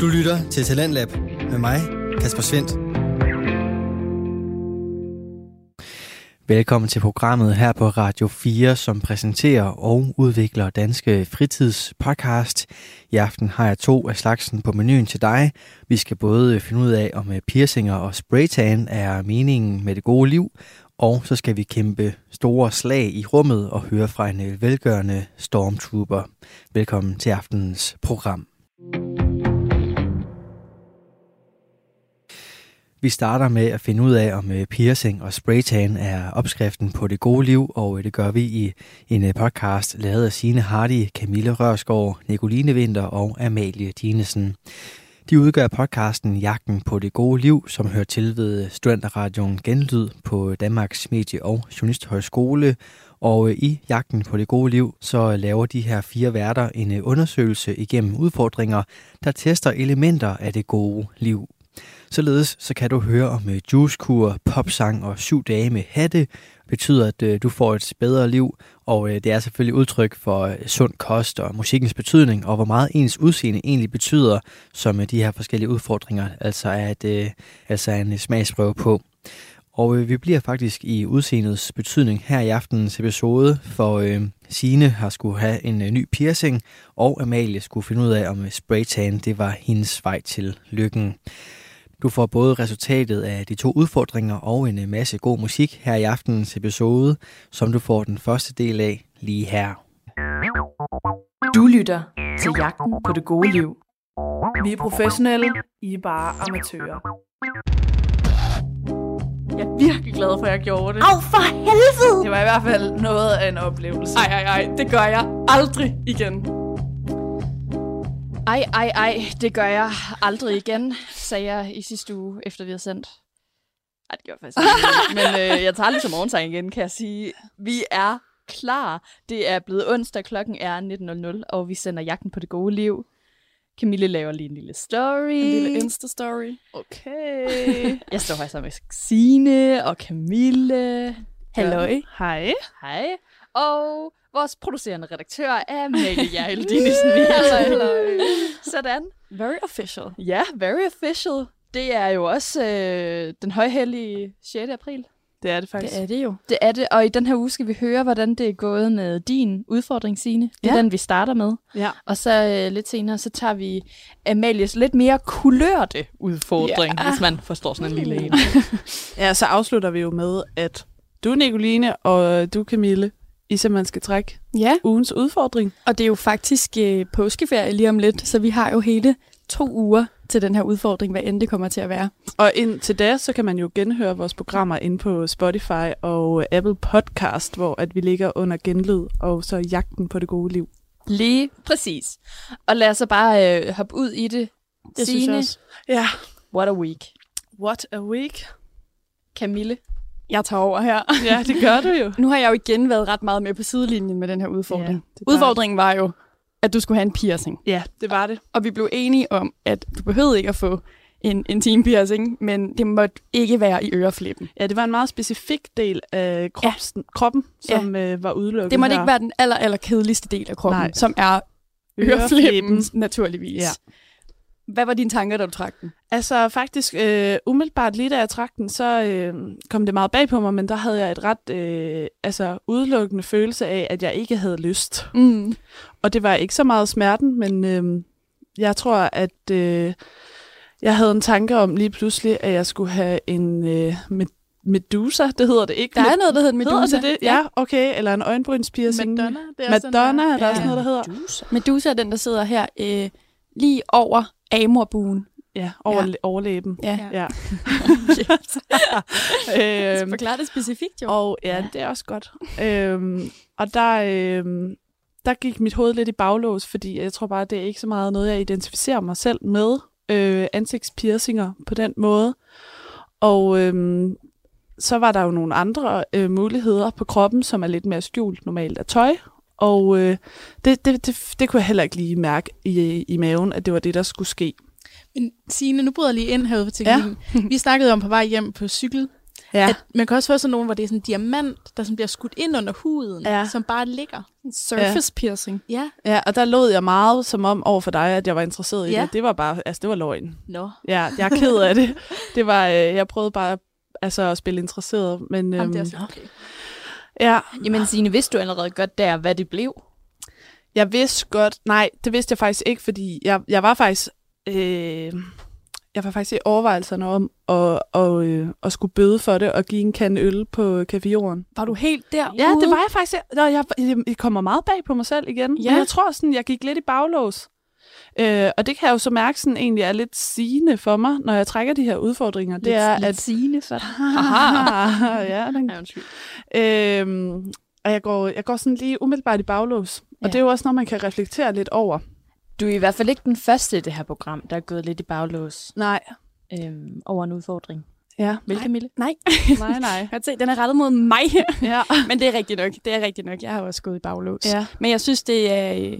Du lytter til Talentlab med mig, Kasper Svendt. Velkommen til programmet her på Radio 4, som præsenterer og udvikler Danske Fritidspodcast. I aften har jeg to af slagsen på menuen til dig. Vi skal både finde ud af, om øh, piercinger og spraytan er meningen med det gode liv, og så skal vi kæmpe store slag i rummet og høre fra en øh, velgørende stormtrooper. Velkommen til aftenens program. Vi starter med at finde ud af, om øh, piercing og spraytan er opskriften på det gode liv, og øh, det gør vi i en øh, podcast lavet af Signe Hardy, Camille Rørsgaard, Nicoline Winter og Amalie Dinesen. De udgør podcasten Jagten på det gode liv, som hører til ved Studenterradioen Genlyd på Danmarks Medie- og Journalisthøjskole. Og i Jagten på det gode liv, så laver de her fire værter en undersøgelse igennem udfordringer, der tester elementer af det gode liv. Således så kan du høre om øh, juicekur, popsang og syv dage med hatte, betyder, at øh, du får et bedre liv, og øh, det er selvfølgelig udtryk for sund kost og musikkens betydning, og hvor meget ens udseende egentlig betyder, som de her forskellige udfordringer altså er, et, altså er en smagsprøve på. Og vi bliver faktisk i udseendets betydning her i aftenens episode, for øh, Sine har skulle have en øh, ny piercing, og Amalie skulle finde ud af, om spraytan det var hendes vej til lykken. Du får både resultatet af de to udfordringer og en masse god musik her i aftenens episode, som du får den første del af lige her. Du lytter til Jagten på det gode liv. Vi er professionelle, I er bare amatører. Jeg er virkelig glad for, at jeg gjorde det. Au, for helvede! Det var i hvert fald noget af en oplevelse. Ej, ej, ej, det gør jeg aldrig igen. Ej, ej, ej, det gør jeg aldrig igen, sagde jeg i sidste uge, efter vi har sendt. Ej, det gjorde jeg faktisk ikke. Men øh, jeg tager lige til morgensang igen, kan jeg sige. Vi er klar. Det er blevet onsdag, klokken er 19.00, og vi sender jagten på det gode liv. Camille laver lige en lille story. En lille Insta-story. Okay. jeg står her sammen med Signe og Camille. Halløj. Hej. Hej. Og vores producerende redaktør er Malie Jærl Dinesen. Sådan. Very official. Ja, very official. Det er jo også øh, den højhellige 6. april. Det er det faktisk. Det er det jo. Det er det, og i den her uge skal vi høre, hvordan det er gået med din udfordring, Signe. Det er ja. den, vi starter med. Ja. Og så øh, lidt senere, så tager vi Amalies lidt mere kulørte udfordring, ja. hvis man forstår sådan en lille en. ja, så afslutter vi jo med, at du, Nicoline, og du, Camille, i simpelthen skal trække ja. ugens udfordring. Og det er jo faktisk øh, påskeferie lige om lidt, så vi har jo hele to uger til den her udfordring, hvad end det kommer til at være. Og indtil da, så kan man jo genhøre vores programmer ind på Spotify og Apple Podcast, hvor at vi ligger under genlyd og så jagten på det gode liv. Lige præcis. Og lad os så bare øh, hoppe ud i det. Det Signe, synes jeg også. Ja. What a week. What a week. Camille, jeg tager over her. Ja, det gør du jo. nu har jeg jo igen været ret meget med på sidelinjen med den her udfordring. Ja, Udfordringen var jo, at du skulle have en piercing. Ja, det var det. Og vi blev enige om, at du behøvede ikke at få en intim piercing, men det måtte ikke være i øreflippen. Ja, det var en meget specifik del af krops, ja. kroppen, som ja. øh, var udelukket Det måtte her. ikke være den aller, aller kedeligste del af kroppen, Nej. som er øreflippen, naturligvis. Ja. Hvad var dine tanker, da du trak den? Altså faktisk, øh, umiddelbart lige da jeg trak den, så øh, kom det meget bag på mig, men der havde jeg et ret øh, altså, udelukkende følelse af, at jeg ikke havde lyst. Mm. Og det var ikke så meget smerten, men øh, jeg tror, at øh, jeg havde en tanke om lige pludselig, at jeg skulle have en øh, med Medusa, det hedder det ikke. Der er noget, der hedder Medusa. Hedder det det? Ja, okay. Eller en øjenbrynspiercing. Madonna. Det er Madonna, der, der er også noget, der hedder. Medusa. Medusa er den, der sidder her øh, lige over amorbuen. Ja, over, ja. overlæben. Ja. ja. øhm, Forklar det specifikt jo. Og ja, ja, det er også godt. øhm, og der, øhm, der gik mit hoved lidt i baglås, fordi jeg tror bare, det er ikke så meget noget, jeg identificerer mig selv med. Øh, ansigtspiercinger på den måde. Og øhm, så var der jo nogle andre øh, muligheder på kroppen, som er lidt mere skjult normalt af tøj. Og øh, det, det, det, det kunne jeg heller ikke lige mærke i, i maven, at det var det, der skulle ske. Men Signe, nu bryder jeg lige ind herude på teknikken. Ja. Vi snakkede om på vej hjem på cykel, Ja. At man kan også få sådan nogle, hvor det er sådan en diamant, der sådan bliver skudt ind under huden, Ja. som bare ligger. Surface ja. piercing. Ja. Ja, og der lod jeg meget som om over for dig, at jeg var interesseret i Ja. det. Det var bare, altså det var løgn. Nå. Ja, jeg er ked af det. Det var, øh, jeg prøvede bare altså, at spille interesseret, men Jamen, øhm, det er også okay. Ja, Jamen Signe, vidste du allerede godt der, hvad det blev? jeg vidste godt, nej, det vidste jeg faktisk ikke, fordi jeg, jeg var faktisk, øh, jeg var faktisk i overvejelserne om at, og, øh, at skulle bøde for det og give en kande øl på Café Jorden. Var du helt der? Ja, det var jeg faktisk. Jeg, jeg, jeg kommer meget bag på mig selv igen. Ja. Men jeg tror sådan, jeg gik lidt i baglås. Øh, og det kan jeg jo så mærke sådan egentlig er lidt sigende for mig, når jeg trækker de her udfordringer. Det er, at... Signe for dig. Ja, den, Ja, øhm, og jeg går, jeg går sådan lige umiddelbart i baglås. Og Ja. det er jo også noget, man kan reflektere lidt over. Du er i hvert fald ikke den første i det her program, der er gået lidt i baglås Nej. øhm, over en udfordring. Ja. Vel, Camille? Nej. Nej, nej. Kan se, den er rettet mod mig. Ja. Men det er rigtigt nok. Det er rigtigt nok. Jeg har også gået i baglås. ja. Men jeg synes, det er...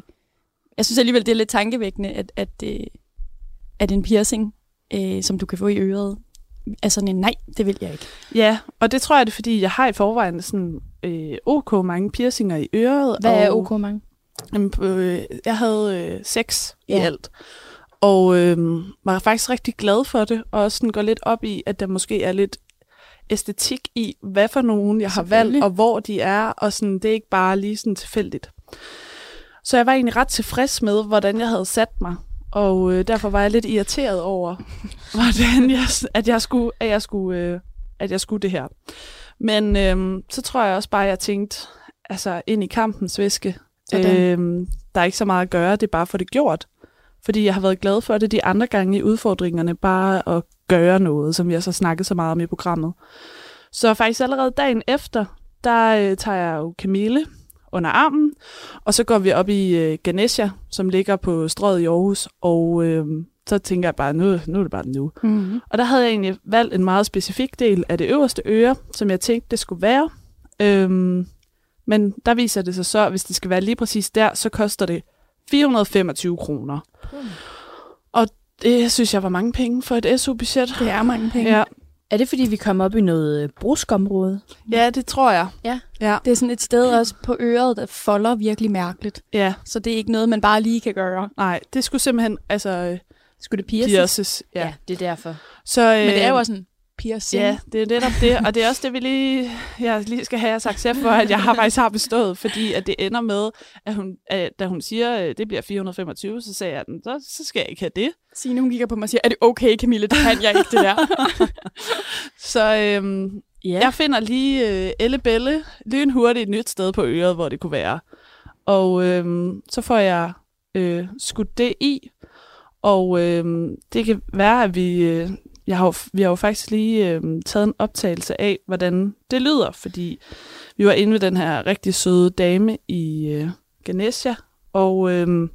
Jeg synes alligevel, det er lidt tankevækkende, at, at, øh, at en piercing, øh, som du kan få i øret, er sådan en nej, det vil jeg ikke. Ja, og det tror jeg, det er, fordi jeg har i forvejen sådan øh, ok mange piercinger i øret. Hvad er og- OK mange? Jamen, øh, jeg havde øh, seks ja. i alt. Og øh, var faktisk rigtig glad for det, og også sådan går lidt op i, at der måske er lidt æstetik i, hvad for nogen jeg har valgt, og hvor de er, og sådan, det er ikke bare lige sådan tilfældigt. Så jeg var egentlig ret tilfreds med, hvordan jeg havde sat mig, og øh, derfor var jeg lidt irriteret over, hvordan jeg, at jeg skulle, at jeg skulle, øh, at jeg skulle det her. Men øh, så tror jeg også bare, at jeg tænkte, altså ind i kampens væske. Øhm, der er ikke så meget at gøre, det er bare få det gjort. Fordi jeg har været glad for det de andre gange i udfordringerne, bare at gøre noget, som jeg så snakket så meget om i programmet. Så faktisk allerede dagen efter, der øh, tager jeg jo Camille under armen, og så går vi op i øh, Ganesha, som ligger på strøget i Aarhus, og øh, så tænker jeg bare, nu, nu er det bare nu. Mm-hmm. Og der havde jeg egentlig valgt en meget specifik del af det øverste øre, som jeg tænkte, det skulle være. Øhm, men der viser det sig så, at hvis det skal være lige præcis der, så koster det 425 kroner. Og det synes jeg var mange penge for et SU-budget. Det er mange penge. Ja. Er det, fordi vi kommer op i noget øh, bruskområde? ja, det tror jeg. Ja. Ja. Det er sådan et sted også på øret, der folder virkelig mærkeligt. Ja, Så det er ikke noget, man bare lige kan gøre. nej, det skulle simpelthen, altså, øh, Skulle det pierces? pierces. Ja. Ja, det er derfor. Så, øh, Men det er jo også en piercing. Ja, det er netop det, og det er også det, vi lige, jeg lige skal have jeres accept for, at jeg har faktisk har bestået, fordi at det ender med, at hun, at, da hun siger, at det bliver 425, så sagde jeg, "Men så, så skal jeg ikke have det. Signe, hun kigger på mig og siger, er det okay, Camille? Det kan jeg ikke, det der. Så øhm, Ja. jeg finder lige øh, Elle Belle lynhurtigt et nyt sted på øret, hvor det kunne være. Og øhm, så får jeg øh, skudt det i, og øhm, det kan være, at vi... Øh, jeg har vi har jo faktisk lige øh, taget en optagelse af, hvordan det lyder, fordi vi var inde ved den her rigtig søde dame i øh, Ganesha, og øh,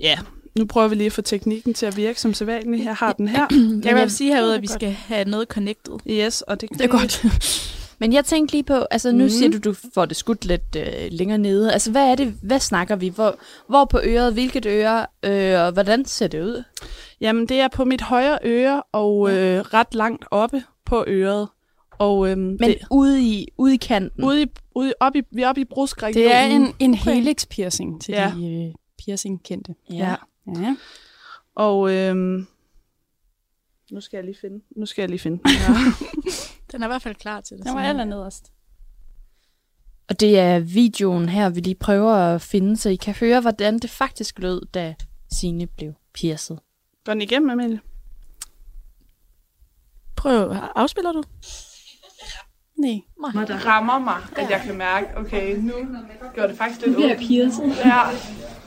ja, nu prøver vi lige at få teknikken til at virke som sædvanligt. Jeg har den her. Jeg vil sige herude, er at vi skal have noget connected. Yes, og det, Det er godt. Men jeg tænkte lige på, altså nu mm. siger du, du får det skudt lidt øh, længere nede. Altså hvad er det, hvad snakker vi? Hvor, hvor på øret, hvilket øre, øh, og hvordan ser det ud? Jamen, det er på mit højre øre og øh, ret langt oppe på øret. Og øhm, Men det, ude, i, ude i kanten? ude i, ude i, op i, vi er oppe i brustregionen. Det er en, en helix piercing til Ja. ja. de øh, piercing-kendte. Ja. Ja. Og øhm, nu skal jeg lige finde. Nu skal jeg lige finde. den her. Den er i hvert fald klar til det. Den var aller nederst. Og det er videoen her, vi lige prøver at finde, så I kan høre, hvordan det faktisk lød, da Signe blev pierced. Går den igennem, Amalie? Prøv, afspiller du? Nej. Det rammer mig, at jeg kan mærke, okay, nu gør det faktisk lidt ondt. Ja.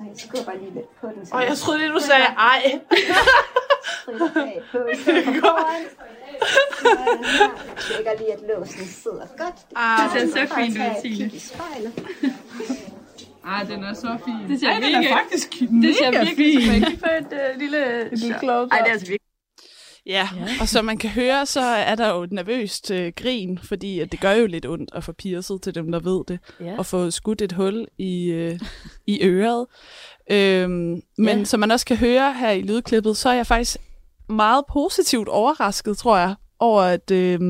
Og jeg skubber lige lidt på den. så Og jeg troede lige, du sagde ej. på. Jeg tjekker lige, at låsen sidder godt. Ah, det ser så fint ud, spejlet. Ej, den er så fin. Det ser Ej, den mega- er faktisk Det mega ser virkelig fin. som for et uh, lille... lille close-up. Ej, det er altså virkelig... Ja, og som man kan høre, så er der jo et nervøst øh, grin, fordi at det gør jo lidt ondt at få piercet til dem, der ved det, Ja. og få skudt et hul i, øh, i øret. Øhm, men Ja. som man også kan høre her i lydklippet, så er jeg faktisk meget positivt overrasket, tror jeg, over at... Øh,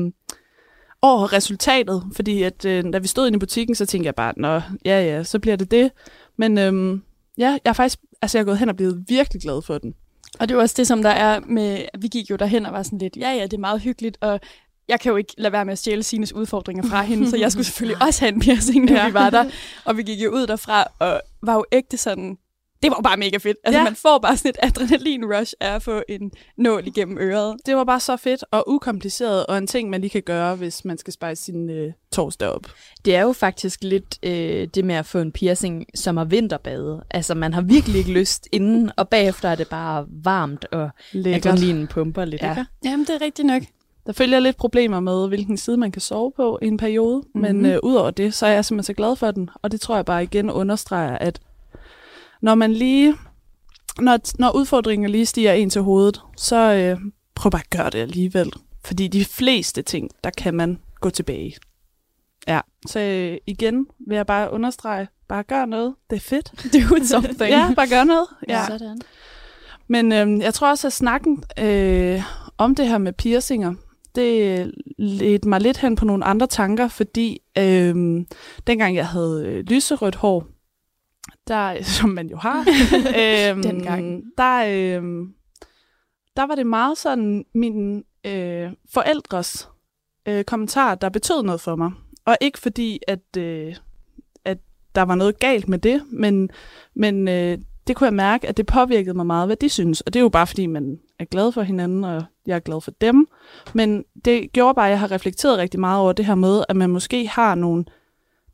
over resultatet, fordi at øh, da vi stod inde i butikken, så tænkte jeg bare, nå, ja ja, så bliver det det. Men øhm, ja, jeg er faktisk, altså jeg er gået hen og blevet virkelig glad for den. Og det er også det, som der er med, vi gik jo derhen og var sådan lidt, ja ja, det er meget hyggeligt, og jeg kan jo ikke lade være med at stjæle Sines udfordringer fra hende, så jeg skulle selvfølgelig også have en piercing, når ja. vi var der. Og vi gik jo ud derfra, og var jo ægte sådan, det var bare mega fedt. Altså Ja. man får bare sådan et adrenalin-rush af at få en nål igennem øret. Det var bare så fedt og ukompliceret, og en ting, man lige kan gøre, hvis man skal spejse sin øh, torsdag op. Det er jo faktisk lidt øh, det med at få en piercing, som er vinterbade. Altså, man har virkelig ikke lyst inden, og bagefter er det bare varmt, og Lækkert. adrenalinen pumper lidt. Ja. ikke? Jamen, det er rigtigt nok. Der følger lidt problemer med, hvilken side man kan sove på i en periode, mm-hmm. men øh, udover det, så er jeg simpelthen så glad for den, og det tror jeg bare igen understreger, at når man lige, når, når udfordringer lige stiger en til hovedet, så øh, prøv bare at gøre det alligevel. Fordi de fleste ting, der kan man gå tilbage. Ja, så øh, igen vil jeg bare understrege, bare gør noget, det er fedt. Do something. Ja, bare gør noget. Ja. Sådan. Men øhm, jeg tror også, at snakken øh, om det her med piercinger, det ledte mig lidt hen på nogle andre tanker, fordi øhm, dengang jeg havde øh, lyserødt hår, der, som man jo har, øhm, Dengang. Der, øhm, der var det meget sådan min øh, forældres øh, kommentar, der betød noget for mig. Og ikke fordi, at, øh, at der var noget galt med det, men, men øh, det kunne jeg mærke, at det påvirkede mig meget, hvad de synes. Og det er jo bare, fordi man er glad for hinanden, og jeg er glad for dem. Men det gjorde bare, at jeg har reflekteret rigtig meget over det her med, at man måske har nogle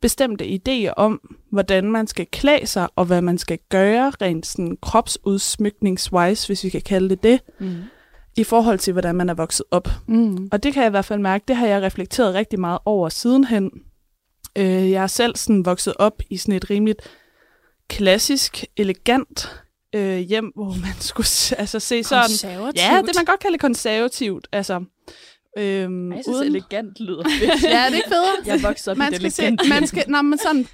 bestemte idéer om, hvordan man skal klæde sig, og hvad man skal gøre rent sådan kropsudsmykningswise, hvis vi kan kalde det det, Mm. i forhold til, hvordan man er vokset op. Mm. Og det kan jeg i hvert fald mærke, det har jeg reflekteret rigtig meget over sidenhen. Øh, jeg er selv sådan vokset op i sådan et rimeligt klassisk, elegant øh, hjem, hvor man skulle altså, se sådan... Ja, det man godt kalde konservativt. Altså, øhm, Jeg synes, elegant lyder fedt. Ja, er det ikke federe? Jeg er vokset op man skal se, man skal, når man sådan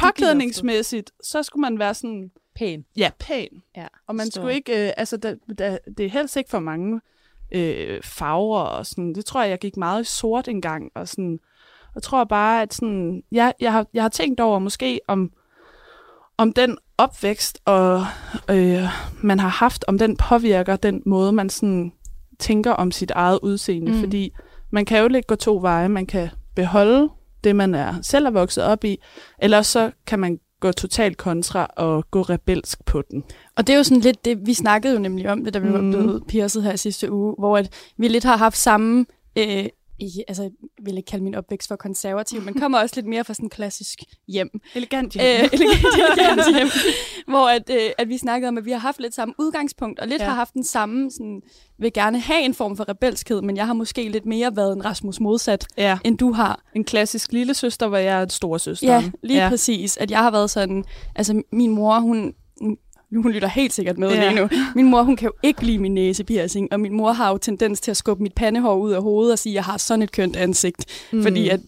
påklædningsmæssigt, så skulle man være sådan, Pæn. ja, pæn. Ja, Og man stor. skulle ikke, øh, altså der, der, det er helst ikke for mange øh, farver og sådan. Det tror jeg, jeg gik meget i sort engang. Og sådan, jeg tror bare, at sådan, jeg, jeg, har, jeg har tænkt over måske om, om den opvækst, og øh, man har haft, om den påvirker den måde, man sådan tænker om sit eget udseende. Mm. Mm. Fordi man kan jo lidt gå to veje. Man kan beholde det, man er selv er vokset op i, eller så kan man gå totalt kontra og gå rebelsk på den. Og det er jo sådan lidt det, vi snakkede jo nemlig om det, da vi var Mhm. blevet piercet her sidste uge, hvor at vi lidt har haft samme, øh, ikke, altså jeg vil ikke kalde min opvækst for konservativ, men kommer også lidt mere fra sådan klassisk hjem. Elegant Øh, elegant, elegant hjem. Hvor at, øh, at vi snakkede om, at vi har haft lidt samme udgangspunkt, og lidt Ja. har haft den samme, sådan, vil gerne have en form for rebelskhed, men jeg har måske lidt mere været en Rasmus modsat, Ja, end du har. en klassisk lille søster, hvor jeg er en stor søster. Ja, lige ja. præcis. At jeg har været sådan... Altså, min mor, hun... Nu hun lytter helt sikkert med Ja. lige nu. Min mor, hun kan jo ikke lide min næsepiercing, og min mor har jo tendens til at skubbe mit pandehår ud af hovedet og sige, at jeg har sådan et kønt ansigt, mm. fordi at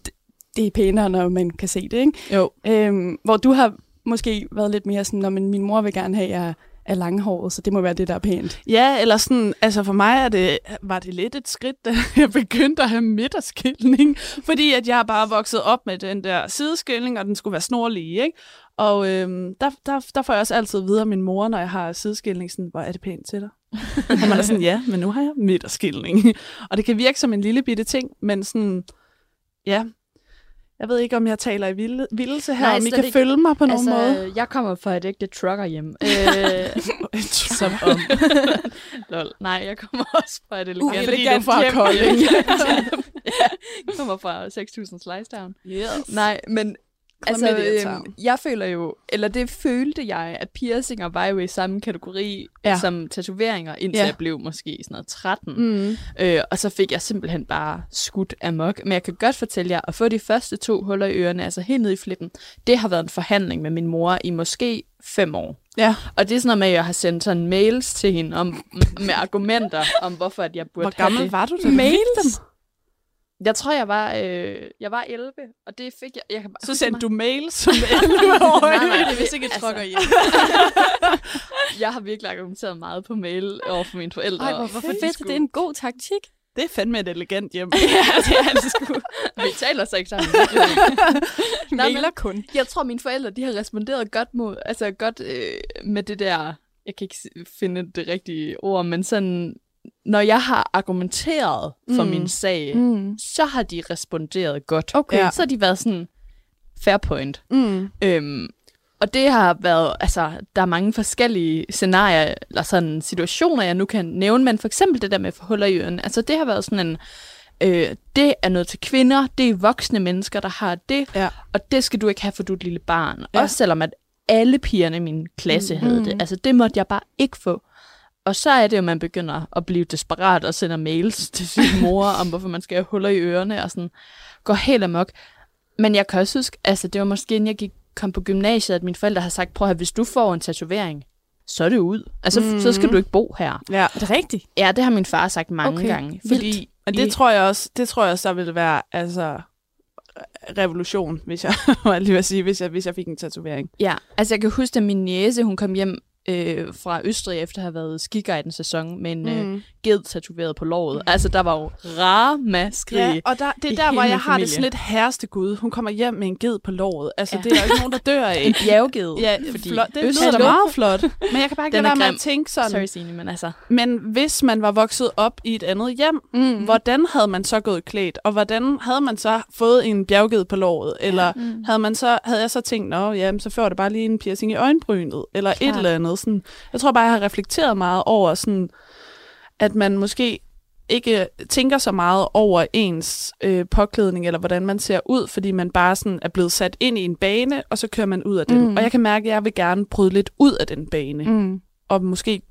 det er pænere, når man kan se det, ikke? Jo, Øhm, hvor du har måske været lidt mere sådan, når min mor vil gerne have, at jeg er langhåret, så det må være det, der er pænt. Ja, eller sådan, altså for mig er det, var det lidt et skridt, da jeg begyndte at have midterskilning, fordi at jeg bare vokset op med den der sideskilning, og den skulle være snorlig, ikke? Og øhm, der, der, der får jeg også altid videre min mor, når jeg har sideskilning, sådan, hvor er det pænt til dig? og man er sådan, ja, men nu har jeg midterskilning. og det kan virke som en lille bitte ting, men sådan, ja, jeg ved ikke, om jeg taler i vilde, vildelse her, Nej, om I kan ikke. følge mig på nogen altså, måde. jeg kommer fra et ægte truckerhjem. Øh, som om. Lol. Nej, jeg kommer også fra et elegant du er fra hjem. Kolding. jeg kommer fra 6.000 Slice Down. Yes. Nej, men Altså, øhm, jeg føler jo, eller det følte jeg, at piercinger var jo i samme kategori Ja. som tatoveringer, indtil Ja. jeg blev måske sådan noget 13. Mm. Øh, og så fik jeg simpelthen bare skudt amok. Men jeg kan godt fortælle jer, at få de første to huller i ørerne, altså helt ned i flippen, det har været en forhandling med min mor i måske fem år. Ja. Og det er sådan noget med, at jeg har sendt sådan mails til hende om, med argumenter om, hvorfor at jeg burde Hvor have gammel det. var du, da dem? Jeg tror, jeg var, øh, jeg var 11, og det fik jeg... jeg kan bare Så sendte mig- du mails som 11-årig. Nej, nej, Det vist ikke Altså- trykker hjem. Jeg har virkelig argumenteret meget på mail over for mine forældre. Ej, hvor hvorfor fedt. de Det er en god taktik. Det er fandme et elegant hjem. ja, det er det sgu. Vi taler så ikke sammen. Mailer kun. Jeg tror, mine forældre de har responderet godt mod, altså godt øh, med det der, jeg kan ikke finde det rigtige ord, men sådan, når jeg har argumenteret for Mm. min sag, Mm. så har de responderet godt. Okay. Ja. Så har de været sådan, fair point. Mm. Øhm, og det har været, altså, der er mange forskellige scenarier, eller sådan situationer, jeg nu kan nævne, men for eksempel det der med huller i ørerne, altså det har været sådan en, øh, det er noget til kvinder, det er voksne mennesker, der har det, Ja. og det skal du ikke have, for du et lille barn. Ja. Ja. Også selvom at alle pigerne i min klasse mm. havde det. Altså det måtte jeg bare ikke få. Og så er det jo, man begynder at blive desperat og sender mails til sin mor om, hvorfor man skal have huller i ørerne og sådan går helt amok. Men jeg kan også huske, altså det var måske inden jeg gik, kom på gymnasiet, at mine forældre har sagt, prøv at hvis du får en tatovering, så er det ud. Altså, mm. så skal du ikke bo her. Ja. Er det rigtigt? Ja, det har min far sagt mange Okay, gange. vildt. Fordi Og det i- tror jeg også, det tror jeg også, der ville være altså revolution, hvis jeg var lige at sige, hvis jeg, hvis jeg fik en tatovering. Ja, altså jeg kan huske, at min niece, hun kom hjem øh, fra Østrig efter at have været skiguiden sæson med en mm. øh, ged tatoveret på låret. Altså, der var jo ramaskrig. Ja, og der, det er der, hvor jeg har det familie. sådan lidt herreste Gud. Hun kommer hjem med en ged på låret. Altså, Ja. det er jo ikke nogen, der dør af. En bjergged. Ja, fordi flot. Det Østrig- lyder da meget flot. Men jeg kan bare ikke lade være med at tænke sådan. Sorry, Signe, men altså... Men hvis man var vokset op i et andet hjem, mm. hvordan havde man så gået klædt? Og hvordan havde man så fået en bjergged på låret? Eller mm. havde, man så, havde jeg så tænkt, nå, jamen, så får det bare lige en piercing i øjenbrynet? Eller Klart. et eller andet. Sådan. Jeg tror bare, jeg har reflekteret meget over, sådan, at man måske ikke tænker så meget over ens øh, påklædning, eller hvordan man ser ud, fordi man bare sådan er blevet sat ind i en bane, og så kører man ud af den. Mm. Og jeg kan mærke, at jeg vil gerne bryde lidt ud af den bane, mm. Og måske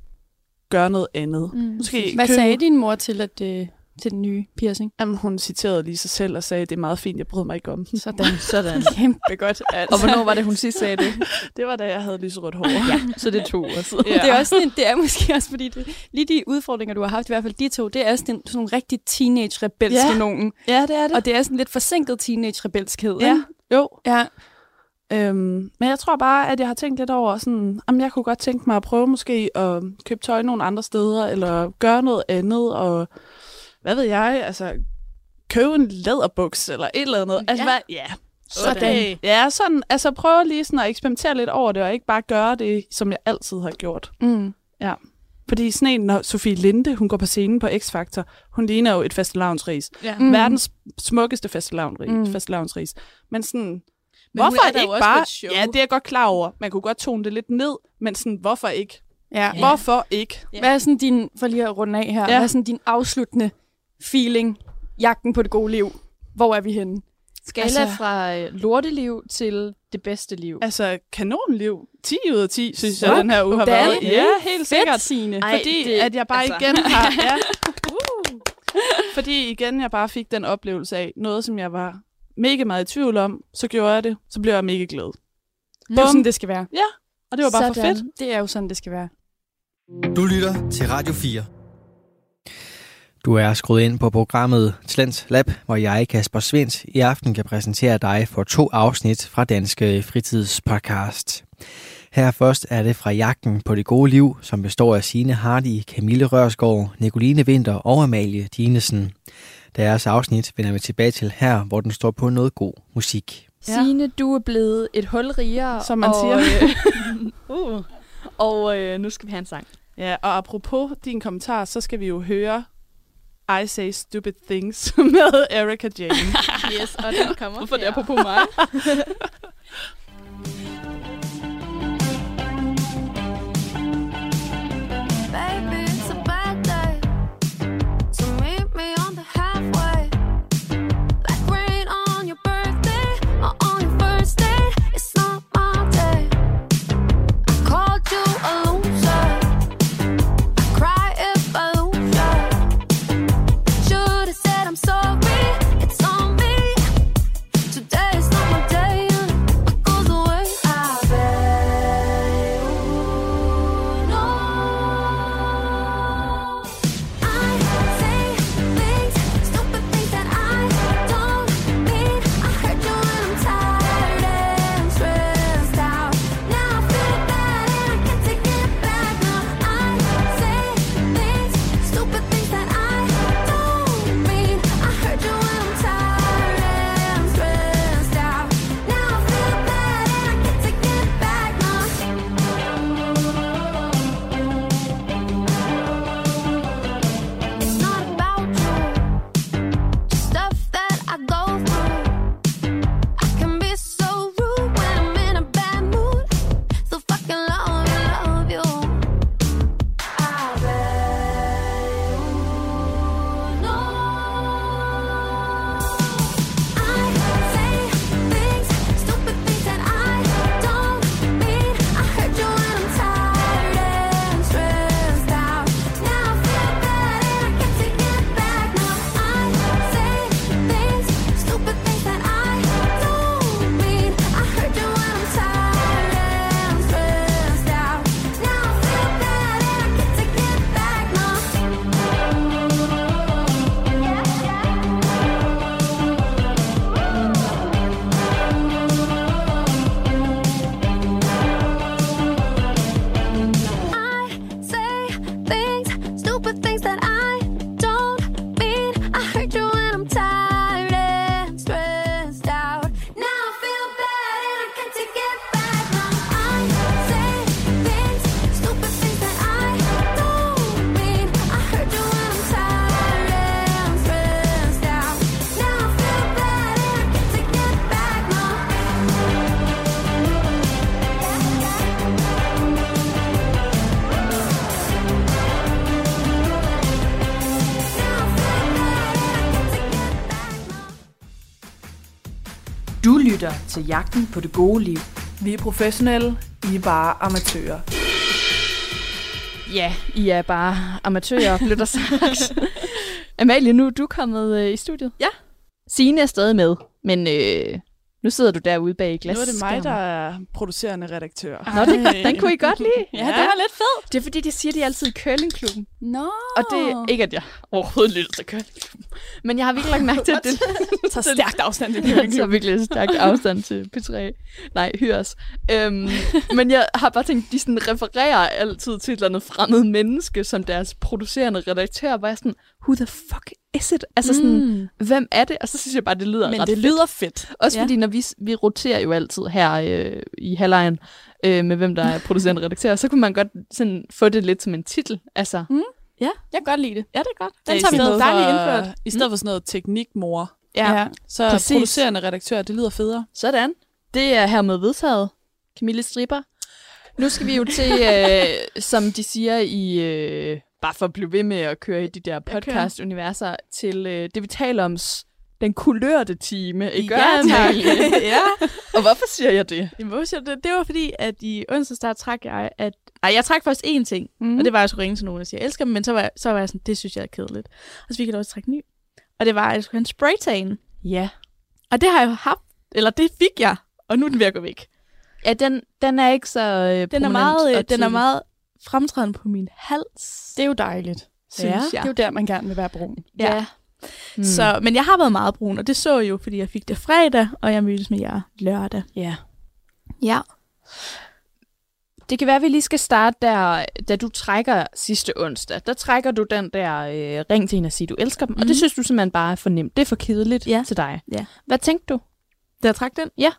gøre noget andet. Mm. Måske Hvad købe- sagde din mor til, at, øh, til den nye piercing? Jamen, hun citerede lige sig selv og sagde, det er meget fint, jeg bryder mig ikke om den. Sådan. Sådan. Kæmpe godt. Og hvornår var det, hun sidst sagde det? Det var da jeg havde lyserødt hår. ja, så det er to år siden. Ja. Det er, også sådan, det er måske også, fordi det, lige de udfordringer, du har haft, i hvert fald de to, det er sådan, en- sådan nogle rigtig teenage-rebelske Ja. nogen. ja, det er det. Og det er sådan lidt forsinket teenage-rebelskhed. ja, ikke? jo. ja. Øhm, men jeg tror bare, at jeg har tænkt lidt over, sådan, om jeg kunne godt tænke mig at prøve måske at købe tøj nogle andre steder, eller gøre noget andet, og hvad ved jeg, altså købe en læderbuks, eller et eller andet. Altså, Ja. hvad, ja. Sådan. Ja, sådan, altså prøve lige sådan at eksperimentere lidt over det, og ikke bare gøre det, som jeg altid har gjort. Mm. Fordi sådan en, når Sofie Linde, hun går på scenen på X-Factor, hun ligner jo et fastelavnsris. Ja. Mm. Verdens smukkeste fastelavnsris. Mm. Fastelavnsris. Men sådan, hun hvorfor er ikke bare... Ja, det er jeg godt klar over. Man kunne godt tone det lidt ned, men sådan, hvorfor ikke? Ja. Ja. Hvorfor ikke? Ja. Hvad er sådan din, for lige at runde af her, Ja. hvad er sådan din afsluttende feeling, jagten på det gode liv? Hvor er vi henne? Skala Altså- fra øh, lorteliv til det bedste liv. Altså, kanonliv. 10 ud af 10, synes Så jeg, den her uge har været. Ja, helt sikkert. Signe. Ej, Fordi det- at jeg bare altså. igen har... Ja, uh, fordi igen, jeg bare fik den oplevelse af noget, som jeg var mega meget i tvivl om. Så gjorde jeg det. Så blev jeg mega glad. Det er sådan, det skal være. Og det var bare for Sådan. fedt. Det er jo sådan, det skal være. Du lytter til Radio 4. Du er skruet ind på programmet Talents Lab, hvor jeg, Kasper Svens, i aften kan præsentere dig for to afsnit fra Danske Fritidspodcast. Her først er det fra Jagten på det gode liv, som består af Signe Hardy, Camille Rørsgaard, Nicoline Vinter og Amalie Dinesen. Deres afsnit vender vi tilbage til her, hvor den står på noget god musik. Ja. Signe, du er blevet et hul rigere. Som man og, siger. Øh, uh, og øh, nu skal vi have en sang. Ja, og apropos din kommentar, så skal vi jo høre I Say Stupid Things med Erika Jane. Yes, og den kommer Hvorfor det her. er på på mig? til Jagten på det gode liv. Vi er professionelle, I er bare amatører. Ja, I er bare amatører, blev der sagt. Amalie, nu er du kommet øh, i studiet. Ja. Signe er stadig med, men øh, nu sidder du derude bag Nu glas. er det mig, der er producerende redaktør. Nå, det, den kunne I godt lide. Ja, det var lidt fedt. Det er fordi, de siger de altid i curlingklubben. Nå. Og det er ikke, at jeg overhovedet lytter til curlingklubben. Men jeg har virkelig lagt mærke til, at det tager stærkt afstand til Jeg tager curlingklubben. virkelig stærkt afstand til P3. Nej, hyres. Øhm, men jeg har bare tænkt, de sådan refererer altid til et eller andet fremmed menneske, som deres producerende redaktør, hvor jeg sådan, who the fuck is it? Altså sådan, Mm. hvem er det? Og så synes jeg bare, det lyder Men ret det fedt. lyder fedt. Også Ja. fordi, når vi, vi roterer jo altid her øh, i halvlejen, øh, med hvem der er producerende redaktør, så kunne man godt sådan få det lidt som en titel. Altså, Jeg kan godt lide det. Ja, det er godt. Den Ja, tager vi med. for, Dejligt indført. I stedet for sådan noget teknikmor, Ja. så Præcis. producerende redaktør, det lyder federe. Sådan. Det er hermed vedtaget. Camille Stripper. Nu skal vi jo til, øh, som de siger i... Øh, bare for at blive ved med at køre i de der podcast-universer, til øh, det, vi taler om den kulørte time. Ikke Ja, tak. Ja. Og hvorfor siger jeg det? Jamen, hvorfor siger det? Det var fordi, at i onsdags, der trak jeg, at... Ej, jeg trak først én ting, Mm. mm. og det var, at jeg skulle ringe til nogen og sige, jeg elsker dem, men så var jeg, så var jeg sådan, det synes jeg er kedeligt. Og så fik jeg lov til at trække ny. Og det var, at jeg skulle have en spraytan. Ja. Og det har jeg jo haft, eller det fik jeg, og nu er den ved at gå væk. Ja, den, den er ikke så øh, Den er, meget, øh, den er meget fremtrædende på min hals, Det er jo dejligt. synes Ja, jeg. Det er jo der, man gerne vil være brun. Ja. Ja. Mm. Så, men jeg har været meget brun, og det så jeg jo, fordi jeg fik det fredag, og jeg mødtes med jer lørdag. Ja. Ja. Det kan være, at vi lige skal starte der, da du trækker sidste onsdag. Der trækker du den der øh, ring til en og siger, du elsker dem. Mm. Og det Mhm. synes du simpelthen bare er for nemt. Det er for kedeligt Ja. til dig. Ja. Hvad tænkte du? Da jeg trak den? Ja.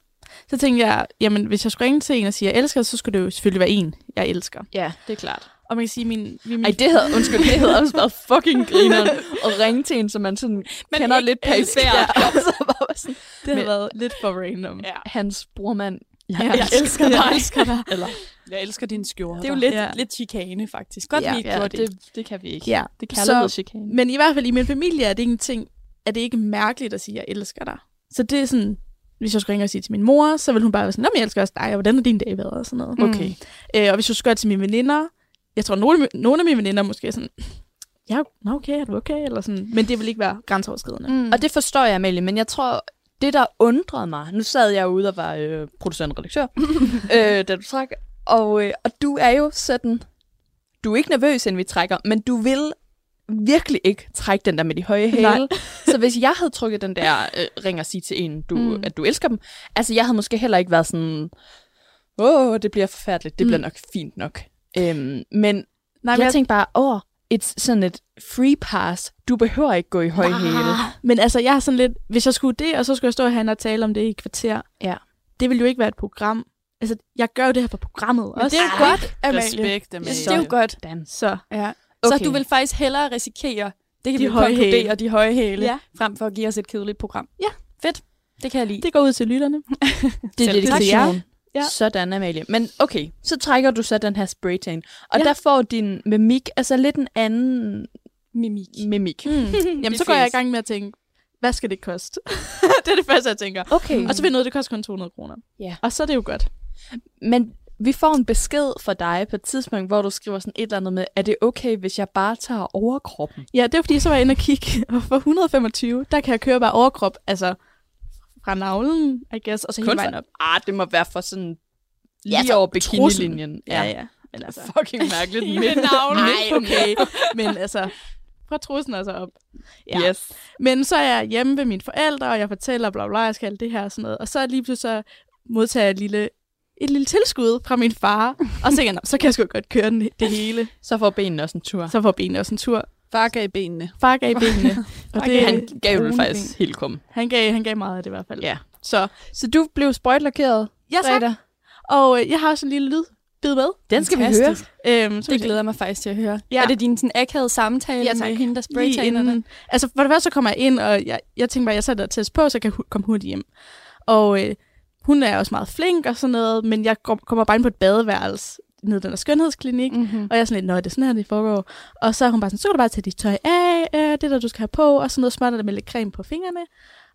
Så tænkte jeg, jamen hvis jeg skulle ringe til en og sige, jeg elsker, så skulle det jo selvfølgelig være en, jeg elsker. Ja, det er klart. Og man kan sige, min... min Ej, det havde, undskyld, det havde også været fucking grineren at ringe til en, som man sådan man kender ikke lidt perifært. elsker. Og så bare sådan, det har men- været lidt for random. ja. hans brormand. Ja, Ja, jeg elsker dig. Jeg elsker dig. Eller, Jeg elsker din skjorte. Det er jo lidt, Ja. ja. lidt chikane, faktisk. Godt Ja, lige ja, det. det, det kan vi ikke. Ja. Det er Så- kærlighedschikane. Men i hvert fald i min familie er det ikke en ting, er det ikke mærkeligt at sige, jeg elsker dig. Så det er sådan, hvis jeg skulle ringe og sige til min mor, så vil hun bare være sådan, Nå, men jeg elsker også dig, og hvordan er din dag været, og sådan noget. Okay. Øh, og hvis jeg skulle gøre det til mine veninder, jeg tror, nogle, nogle af mine veninder måske er sådan, ja, nå okay, er du okay? Eller sådan. Men det vil ikke være grænseoverskridende. Mm. Og det forstår jeg, Amalie, men jeg tror, det der undrede mig, nu sad jeg ude og var øh, producent og redaktør, øh, da du trak, og, øh, og du er jo sådan, du er ikke nervøs, inden vi trækker, men du vil virkelig ikke trække den der med de høje hæle. Nej. så hvis jeg havde trykket den der øh, ring og sige til en, du, Mm. at du elsker dem, altså jeg havde måske heller ikke været sådan, åh, det bliver forfærdeligt, det Mm. bliver nok fint nok. Øhm, men Nej, men jeg tænkte bare, åh, et, sådan et free pass, du behøver ikke gå i høje hæle. Men altså, jeg er sådan lidt, hvis jeg skulle det, og så skulle jeg stå herinde og tale om det i et kvarter, Ja. det ville jo ikke være et program. Altså, jeg gør jo det her for programmet Men også. det er jo godt, Amalie. Respekt, Amalie. Det er jo godt. Dan. Så Ja. Okay. Så du vil faktisk hellere risikere, det kan De vi høje konkludere, hæle. de høje hæle, Ja. frem for at give os et kedeligt program. Ja. Fedt. Det kan jeg lide. det går ud til lytterne. Det er Selv dedikation. tak. Ja. Sådan, Amalie. Men okay, så trækker du så den her spraytan. Og Ja. der får din mimik altså lidt en anden Mimik. mimik. Mm. Jamen, Det så går jeg i gang med at tænke, hvad skal det koste? det er det første, jeg tænker. Okay. Og så vil noget, det koster kun 200 kroner. Ja. Og så er det jo godt. Men vi får en besked fra dig på et tidspunkt, hvor du skriver sådan et eller andet med, er det okay, hvis jeg bare tager overkroppen? Ja, det er fordi, så var jeg inde og kigge, og for 125, der kan jeg køre bare overkrop, altså fra navlen, I guess, og så hele vejen op. ah, det må være for sådan lige Ja, ja, så over bikinilinjen. Ja, ja. Men altså, Fucking mærkeligt. Ved navlen. Ej, okay. Men altså, fra trussen og så op. Ja. Yes. Men så er jeg hjemme ved mine forældre, og jeg fortæller, bla bla, jeg skal alt det her og sådan noget. Og så lige pludselig så modtager jeg et lille, et lille tilskud fra min far. og så tænker jeg, "Nå, så kan jeg sgu godt køre den, det hele. Så får benene også en tur. Så får benene også en tur. Far gav benene. Far gav benene. og det, Han gav det brune faktisk helt krum. han, gav, han gav meget af det i hvert fald. Ja. Så, Så du blev sprøjtlakeret ja, tak. fredag? Og øh, jeg har også en lille lydbid med. Den skal vi høre. Fantastisk. Øhm, så Det glæder jeg mig faktisk til at høre. Ja. Er det din sådan akavede samtale Ja, tak. med hende, der spraytaner den? Altså for det første så kommer jeg ind, og jeg, jeg tænker bare, at jeg sætter test på, så jeg kan hu- komme hurtigt hjem. Og øh, hun er også meget flink og sådan noget, men jeg kom- kommer bare ind på et badeværelse nede i den der skønhedsklinik, Mm-hmm. og jeg er sådan lidt, nå, det er sådan her, det foregår. Og så er hun bare sådan, så kan du bare tage dit tøj af, øh, det der, du skal have på, og sådan noget småt med lidt creme på fingrene.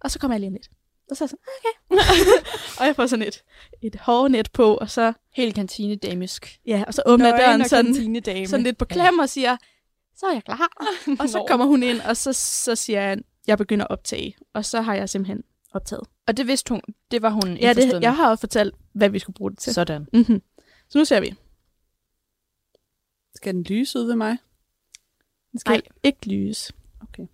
Og så kommer jeg lige om lidt. Og så er jeg sådan, okay. og jeg får sådan et, et hårnet på, og så, Helt kantinedamisk. ja, og så åbner jeg døren sådan, sådan lidt på klem og siger, så er jeg klar. og så kommer hun ind, og så, så siger jeg, jeg begynder at optage. Og så har jeg simpelthen optaget. Og det vidste hun. Det var hun Ja, det, jeg har også fortalt, hvad vi skulle bruge det til. Så. Sådan. Mm-hmm. så nu ser vi. Skal den lyse ud ved mig? Den skal Nej. ikke lyse. Okay.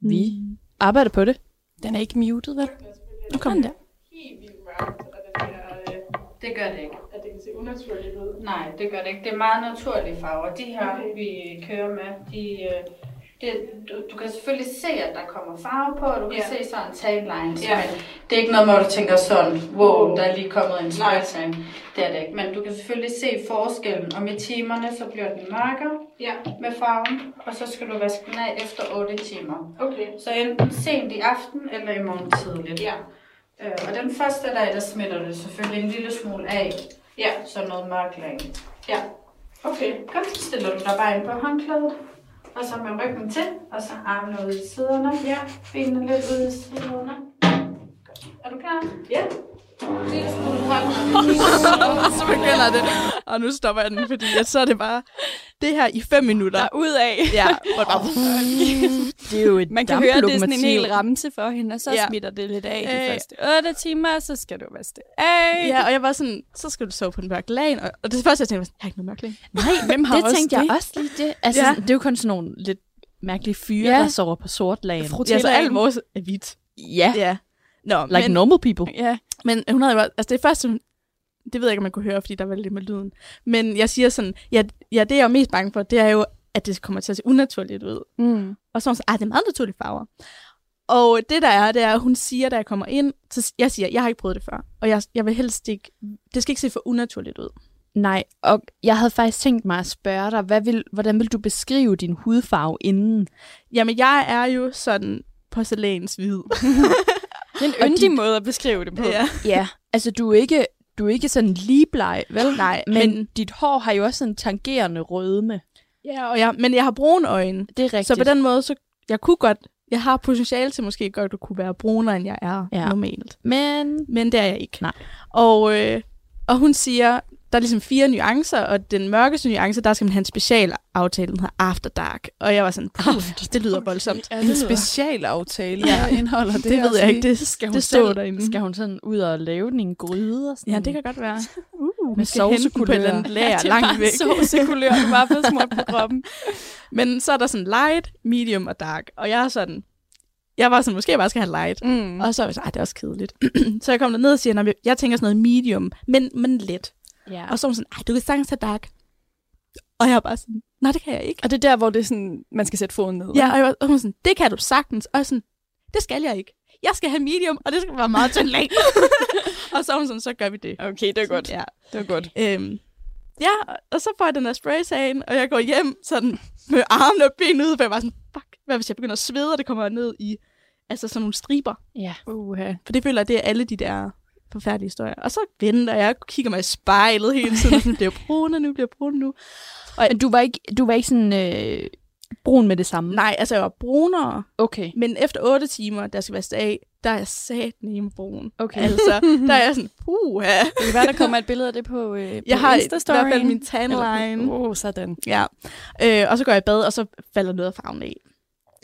Vi arbejder på det. Den er ikke muted, vel? Nu kommer der. Det gør det ikke. At det kan se unaturligt ud? Nej, det gør det ikke. Det er meget naturlige farver. De her, okay. vi kører med, de, øh, det, du, du kan selvfølgelig se, at der kommer farve på, og du kan Ja. se sådan en tan lines. Ja. Men det er ikke noget, hvor du tænker sådan, wow, der er lige kommet en Nej. spray Det er det ikke. Men du kan selvfølgelig se forskellen, og med timerne, så bliver den mørkere Ja. med farven, og så skal du vaske den af efter 8 timer. Okay. Så enten sent i aften eller i morgen tidligt. Ja. Øh, og den første dag, der smitter det selvfølgelig en lille smule af. Ja. Så noget mørk lag. Ja. Okay. Godt, så stiller du dig bare ind på håndklædet. Og så med ryggen til, og så armene ud i siderne. Ja. Benene lidt ud i siderne. Er du klar? Ja. Hånd. så begynder det. Og nu stopper jeg den, fordi at så er det bare det her i fem minutter. Der er ud af. Ja, det bare... Det er jo et Man kan høre, det er sådan en hel ramse for hende, og så Ja. smitter det lidt af de Øh. første 8 timer, så skal du vaske det af. Ja, og jeg var sådan, så skal du sove på en mørk lag. Og, og det første, jeg tænkte, var sådan, jeg har ikke noget mørk lag. Nej, Hvem har det også tænkte jeg det? også lige det. Altså, Ja. det er jo kun sådan nogle lidt mærkelige fyre, Ja. der sover på sort lagen. Ja, så alt vores er hvidt. Ja, Ja. Nå, like men, normal people. Ja. Men hun havde jo, altså det første, hun- det ved jeg ikke, om man kunne høre, fordi der var lidt med lyden. Men jeg siger sådan, ja, ja, det jeg er mest bange for, det er jo, at det kommer til at se unaturligt ud. Mm. Og så var hun sådan, "Ej, det er meget naturlige farver. Og det der er, det er, at hun siger, da jeg kommer ind, så jeg siger, jeg har ikke prøvet det før. Og jeg, jeg vil helst ikke, det skal ikke se for unaturligt ud. Nej, og jeg havde faktisk tænkt mig at spørge dig, hvad vil, hvordan vil du beskrive din hudfarve inden? Jamen, jeg er jo sådan porcelænshvid. Det er en yndig de- måde at beskrive det på. ja. Ja, altså du er ikke, du er ikke sådan lige bleg, vel? Nej, Men, men- dit hår har jo også sådan tangerende rødme. ja og jeg, men jeg har brune øjne. Det er rigtigt. Så på den måde, så jeg kunne godt, jeg har potentiale til måske godt at kunne være brunere, end jeg er. Ja. normalt. Men Men det er jeg ikke. Nej. Og, øh, og hun siger, der er ligesom fire nuancer, og den mørkeste nuance, der skal man have en special aftale, den hedder After Dark. Og jeg var sådan, puh, det lyder voldsomt. Ja, en specialaftale, Ja. ja. indeholder det. Det, det ved jeg ikke, det, skal hun, det stod selv, derinde. skal hun sådan ud og lave den i en gryde og sådan Ja, det kan godt være. uh, hente den på et eller andet lager det er langt bare væk. sovsekulør, du bare får smurt på kroppen. Men så er der sådan light, medium og dark. Og jeg er sådan, jeg var sådan, måske jeg bare skal have light. Mm. Og så var jeg sådan, "Ej, det er også kedeligt. så jeg kom derned og siger, "Nå, men jeg tænker sådan noget medium, men, men let. Ja. Og så var hun sådan, ej, du kan sagtens have dark. Og jeg var bare sådan, nej, det kan jeg ikke. Og det er der, hvor det er sådan, man skal sætte foden ned. Ja, og, jeg var, og hun var sådan, det kan du sagtens. Og jeg sådan, det skal jeg ikke. Jeg skal have medium, og det skal være meget tynd lag. og så var hun sådan, så gør vi det. Okay, det er godt. Ja. Det er godt. Øhm, ja, og så får jeg den der spraysagen, og jeg går hjem sådan med armene og benene ud, for jeg var sådan, fuck, hvad hvis jeg begynder at svede, og det kommer ned i altså sådan nogle striber. ja. Uha. For det føler jeg, det er alle de der forfærdelige historier. Og så venter jeg, kigger mig i spejlet hele tiden, og sådan, bliver brun, og nu bliver brun nu. Men du var ikke, du var ikke sådan øh, brun med det samme? Nej, altså jeg var brunere, Okay. men efter 8 timer, der skal være af, der er jeg sat brun. Okay. Altså, der er jeg sådan, puha. Det kan være, der kommer et billede af det på, øh, på Jeg har i hvert fald min tanline. Åh, oh, sådan. Ja. Øh, og så går jeg i bad, og så falder noget af farven af.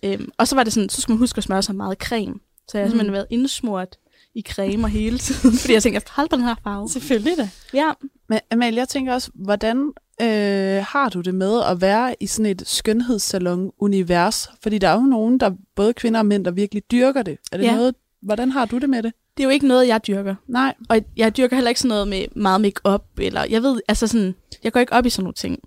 Øhm, og så var det sådan, så skulle man huske at smøre sig meget creme. Så jeg har Mm. simpelthen været indsmurt i cremer hele tiden, fordi jeg tænkte, jeg skal holde på den her farve. Selvfølgelig da. Ja. Men Amalie, jeg tænker også, hvordan øh, har du det med at være i sådan et skønhedssalon-univers? Fordi der er jo nogen, der både kvinder og mænd, der virkelig dyrker det. Er det Ja. noget, hvordan har du det med det? Det er jo ikke noget, jeg dyrker. Nej. Og jeg dyrker heller ikke sådan noget med meget make-up, eller jeg ved, altså sådan, jeg går ikke op i sådan nogle ting.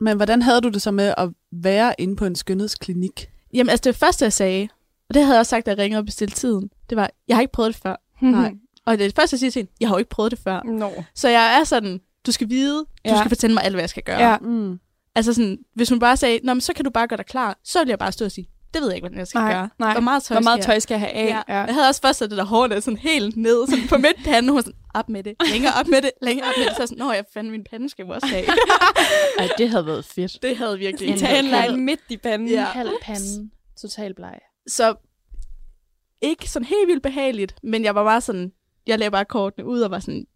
Men hvordan havde du det så med at være inde på en skønhedsklinik? Jamen, altså det første, jeg sagde, og det havde jeg også sagt, da jeg ringede og bestilte tiden, det var, jeg har ikke prøvet det før. Nej. Og det er det første, jeg siger til hende, jeg har jo ikke prøvet det før. Nå. Så jeg er sådan, du skal vide, du Ja. skal fortælle mig alt, hvad jeg skal gøre. Ja. Mm. Altså sådan, hvis hun bare sagde, Nå, men så kan du bare gøre dig klar, så ville jeg bare stå og sige, det ved jeg ikke, hvordan jeg skal Nej, gøre. nej. Hvor meget tøj Hvor meget skal jeg- tøj skal jeg have af? Ja. Jeg havde også først sat det der hår der sådan helt ned, sådan på midt pande. Hun var sådan, op med det, længere op med det, længere op med det. Så jeg sådan, nå, jeg fandt min pande, skal også have. Ej, det havde været fedt. det havde virkelig En halv- midt i panden. Ja. Halv pande. Total bleg. Så ikke sådan helt vildt behageligt, men jeg var bare sådan, jeg lagde bare kortene ud og var sådan,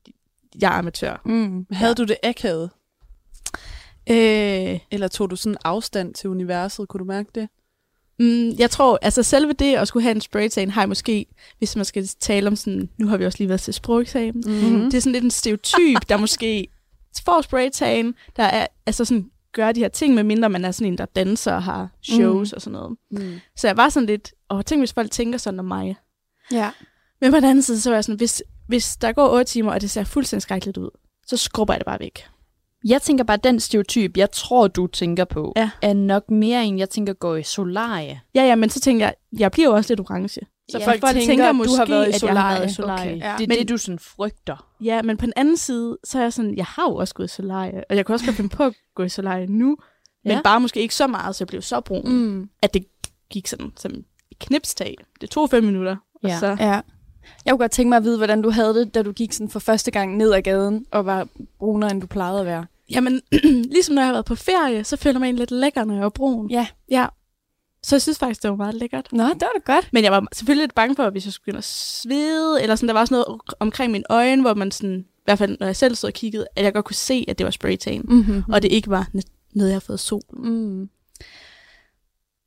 jeg er amatør. Mm. Havde du det akavet? Øh, Eller tog du sådan afstand til universet? Kunne du mærke det? Mm, jeg tror, altså selve det at skulle have en spraytan, har jeg måske, hvis man skal tale om sådan, nu har vi også lige været til sprogeksamen, Mm-hmm. det er sådan lidt en stereotyp, der måske får spraytan, der er, altså sådan, gør de her ting, medmindre man er sådan en, der danser og har shows mm. og sådan noget. Mm. Så jeg var sådan lidt, åh, tænk hvis folk tænker sådan om mig. Ja. Men på den anden side, så var jeg sådan, hvis, hvis der går 8 timer, og det ser fuldstændig skrækkeligt ud, så skrubber jeg det bare væk. Jeg tænker bare, at den stereotyp, jeg tror, du tænker på, Ja. er nok mere en, jeg tænker går i solarie. Ja, ja, men så tænker jeg, jeg bliver jo også lidt orange. Så Ja, folk, folk tænker, tænker måske, du har været i været solarie. solarie. Okay. Ja. Det er Men- det, du sådan frygter. Ja, men på den anden side, så er jeg sådan, jeg har jo også gået i solarie, og jeg kunne også godt finde på at gå i solarie nu, men Ja. bare måske ikke så meget, så jeg blev så brun, mm. At det gik sådan som et knipstag. Det tog fem minutter, og Ja. så... Ja. Jeg kunne godt tænke mig at vide, hvordan du havde det, da du gik sådan for første gang ned ad gaden og var brunere, end du plejede at være. Jamen, ligesom når jeg har været på ferie, så føler mig egentlig lidt lækker, når jeg er brun. Ja. Ja. Så jeg synes faktisk, det var meget lækkert. Nå, det var da godt. Men jeg var selvfølgelig lidt bange for, at hvis jeg skulle begynde at svede, eller sådan, der var også noget omkring mine øjne, hvor man sådan, i hvert fald når jeg selv stod og kiggede, at jeg godt kunne se, at det var spraytan, mm. Mm-hmm. og det ikke var noget, jeg har fået solen. Mm.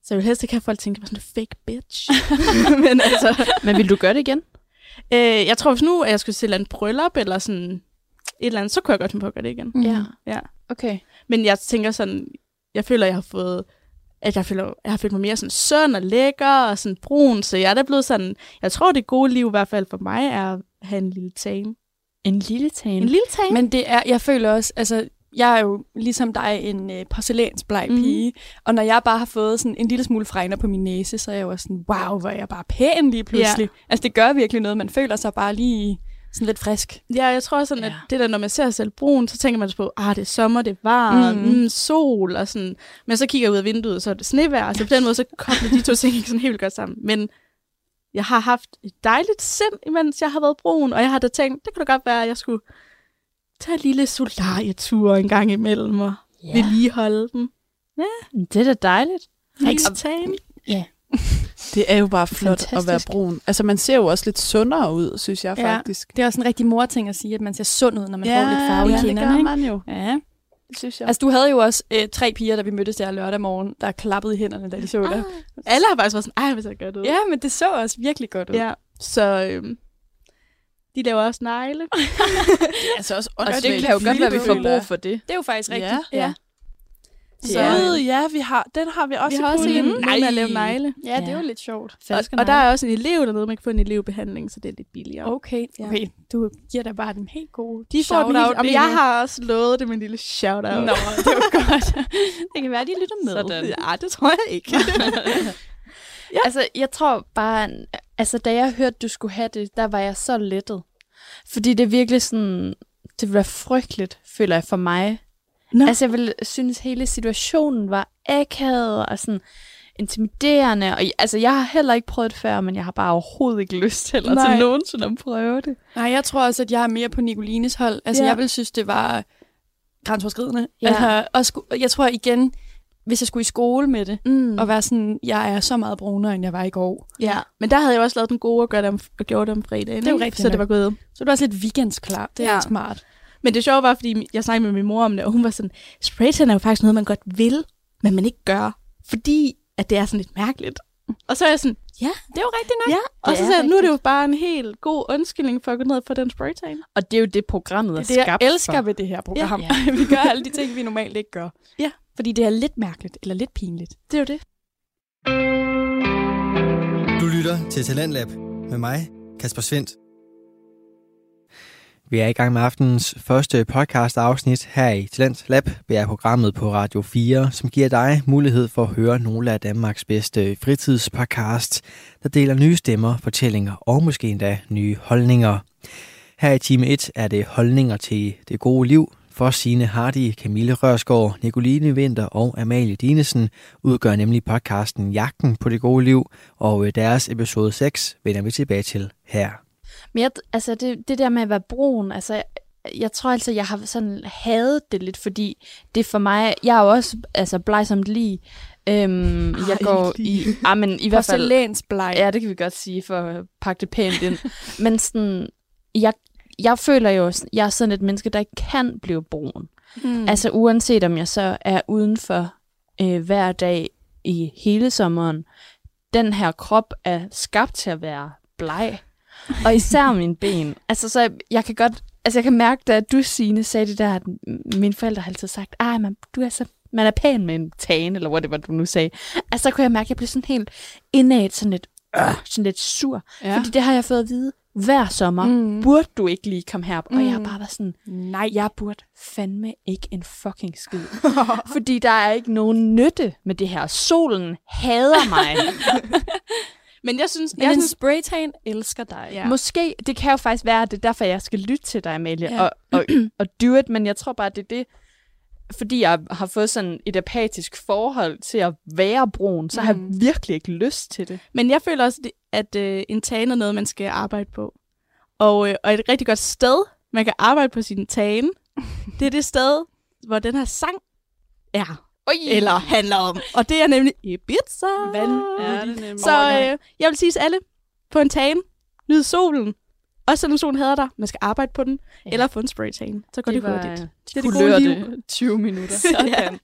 Så jeg vil helst ikke have at folk tænker, at jeg var sådan en fake bitch. Men altså, Men vil du gøre det igen? øh, jeg tror, hvis nu at jeg skulle til en bryllup, eller sådan et eller andet, så kunne jeg godt finde på at gøre det igen. Mm. Ja. Ja. Okay. Men jeg tænker sådan, jeg føler, jeg har fået, at jeg føler, jeg har følt mig mere sådan sund og lækker og sådan brun, så jeg er da blevet sådan, jeg tror, det gode liv i hvert fald for mig er at have en lille tame. En lille tan. En lille tame? Men det er, jeg føler også, altså, jeg er jo ligesom dig en øh, porcelænsbleg Mhm. pige, og når jeg bare har fået sådan en lille smule fregner på min næse, så er jeg jo også sådan, wow, hvor er jeg bare pæn lige pludselig. Altså, det gør virkelig noget, man føler sig bare lige sådan lidt frisk. Ja, jeg tror sådan, at Ja. det der, når man ser selv brun, så tænker man så på, ah, det er sommer, det er varmt, mm. Mm, sol og sådan. Men så kigger jeg ud af vinduet, så er det snevejr, så på den måde, så kobler de to ting ikke sådan helt godt sammen. Men jeg har haft et dejligt sind, imens jeg har været brun, og jeg har da tænkt, det kunne da godt være, at jeg skulle tage en lille solarietur en gang imellem og Ja. vedligeholde den. Det er da dejligt. Ikke tan. Det er jo bare flot at være Fantastisk. brun. Altså, man ser jo også lidt sundere ud, synes jeg Ja. faktisk. Det er også en rigtig mor-ting at sige, at man ser sund ud, når man får lidt farve i ja, det kinderne. gør man jo. Ja. Det synes jeg. Altså, du havde jo også øh, tre piger, da vi mødtes der lørdag morgen, der klappede i hænderne, da de så dig. Alle har faktisk været sådan, ej, hvor ser godt ud. Ja, men det så også virkelig godt ud. ja. Så øhm, de laver også negle. altså også Og det kan jo godt være, at vi får brug for det. Det er jo faktisk Ja. rigtigt. Ja. Så, Ja. ja, vi har, den har vi også Vi i har også puljen. en, nogen, der laver negle. Ja, det er jo lidt sjovt. Og, og der er også en elev dernede, man kan få en elevbehandling, så det er lidt billigere. Okay, Ja. okay. Du giver da bare den helt gode De får den shout-out helt, lige jeg har også lovet det med en lille shout-out. Nå, det er jo godt. det kan være, de lytter med. Sådan. Ja, det tror jeg ikke. Ja. Altså, jeg tror bare, altså da jeg hørte, du skulle have det, der var jeg så lettet. Fordi det er virkelig sådan, det ville være frygteligt, føler jeg for mig. Nå. Altså, jeg ville synes, hele situationen var akavet og sådan intimiderende. Og, altså, jeg har heller ikke prøvet det før, men jeg har bare overhovedet ikke lyst heller Nej. til nogensinde at prøve det. Nej, jeg tror også, at jeg er mere på Nicolines hold. Altså, Ja. jeg vil synes, det var grænseoverskridende. Ja. Altså, og sku, jeg tror igen, hvis jeg skulle i skole med det, mm. og være sådan, jeg er så meget brunere, end jeg var i går. ja, men der havde jeg også lavet den gode og, gøre dem, og gjort dem fredagen. Det er ikke? rigtigt Så det var gået. Så du også lidt weekendsklar. Det er ja. smart. Men det sjove var, fordi jeg snakkede med min mor om det, og hun var sådan, spraytan er jo faktisk noget, man godt vil, men man ikke gør, fordi at det er sådan lidt mærkeligt. Og så er jeg sådan, ja, Det er jo rigtigt nok. ja. Og Det så er sagde jeg, nu er det jo bare en helt god undskyldning for at gå ned få den spraytan. Og det er jo det, programmet er Det er det, jeg skabt elsker for. ved det her program. Ja. Ja. vi gør alle de ting, vi normalt ikke gør. Ja. Fordi det er lidt mærkeligt, eller lidt pinligt. Det er jo det. Du lytter til Talentlab med mig, Kasper Svendt. Vi er i gang med aftenens første podcast afsnit her i Talent Lab, BR-programmet på Radio 4, som giver dig mulighed for at høre nogle af Danmarks bedste fritidspodcasts, der deler nye stemmer, fortællinger og måske endda nye holdninger. Her i time 1 er det holdninger til det gode liv, for Signe Hardy, Camille Rørsgaard, Nicoline Vinter og Amalie Dinesen udgør nemlig podcasten Jagten på det gode liv, og deres episode 6 vender vi tilbage til her. Men jeg, altså det, det der med at være brun, altså jeg, jeg tror altså, jeg har sådan hadet det lidt, fordi det for mig, jeg er jo også altså blegsomt lige, Øhm, jeg går i... Ah, men i hvert fald... Ja, det kan vi godt sige, for at pakke det pænt ind. Men sådan, jeg, jeg føler jo, jeg er sådan et menneske, der ikke kan blive brun. Hmm. Altså uanset om jeg så er udenfor øh, hver dag i hele sommeren, den her krop er skabt til at være bleg. Og især mine ben. Altså så jeg kan godt, altså jeg kan mærke, da du, Signe, sagde det der, at mine forældre har altid sagt, ej, man, du er så, man er pæn med en tan, eller whatever du nu sagde. Altså så kunne jeg mærke, at jeg blev sådan helt indad, sådan lidt, øh, sådan lidt sur. Ja. Fordi det har jeg fået at vide hver sommer. Mm. Burde du ikke lige komme herop? Mm. Og jeg har Mm. bare været sådan, nej, jeg burde fandme ikke en fucking skid. Fordi der er ikke nogen nytte med det her. Solen hader mig. Men jeg synes, Men jeg en synes spraytan elsker dig. Ja. Måske, det kan jo faktisk være, at det er derfor, jeg skal lytte til dig, Amalie, Ja. og, og, og do it, men jeg tror bare, det er det, fordi jeg har fået sådan et apatisk forhold til at være brun, så mm. har jeg virkelig ikke lyst til det. Men jeg føler også, at øh, en tan er noget, man skal arbejde på. Og, øh, og et rigtig godt sted, man kan arbejde på sin tan, det er det sted, hvor den her sang er. Oj. Eller handler om. Og det er nemlig Ibiza. Vand er det nemlig. Så øh, jeg vil sige til alle, på en tan, nyd solen. Også selvom solen hader dig, man skal arbejde på den. Ja. Eller få en spraytan. Så går det, det hurtigt. Det er det gode liv. det 20 minutter. Sådan.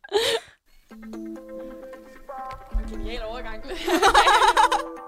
Genial overgang.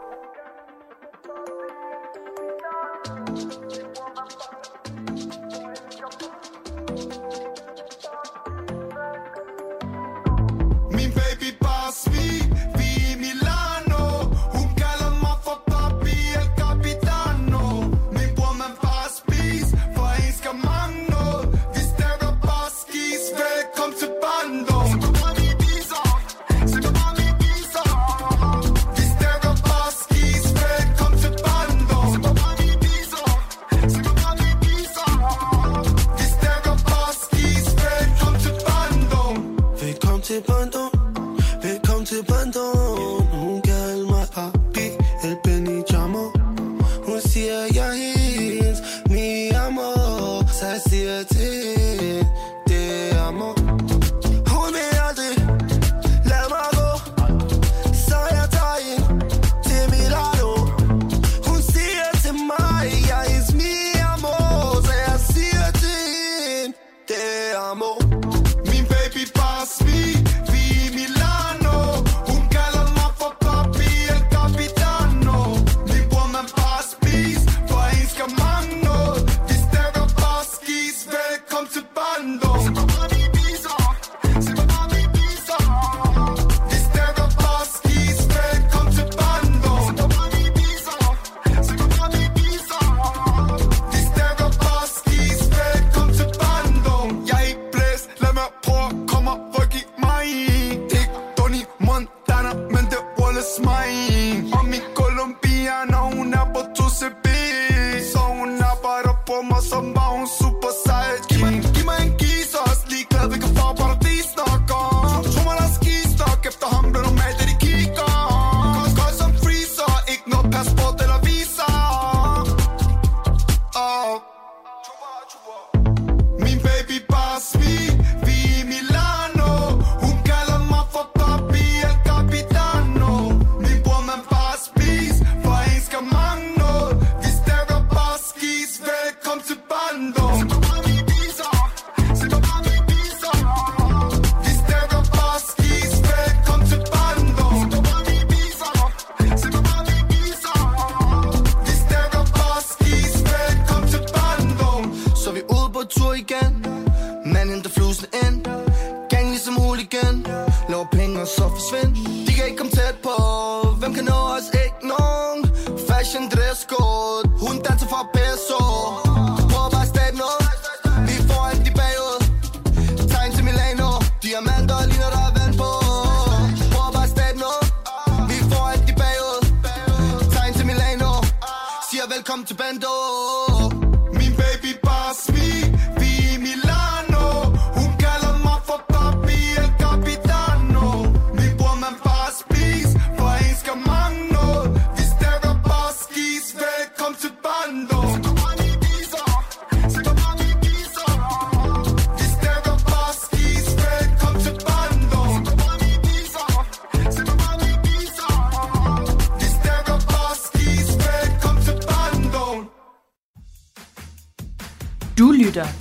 det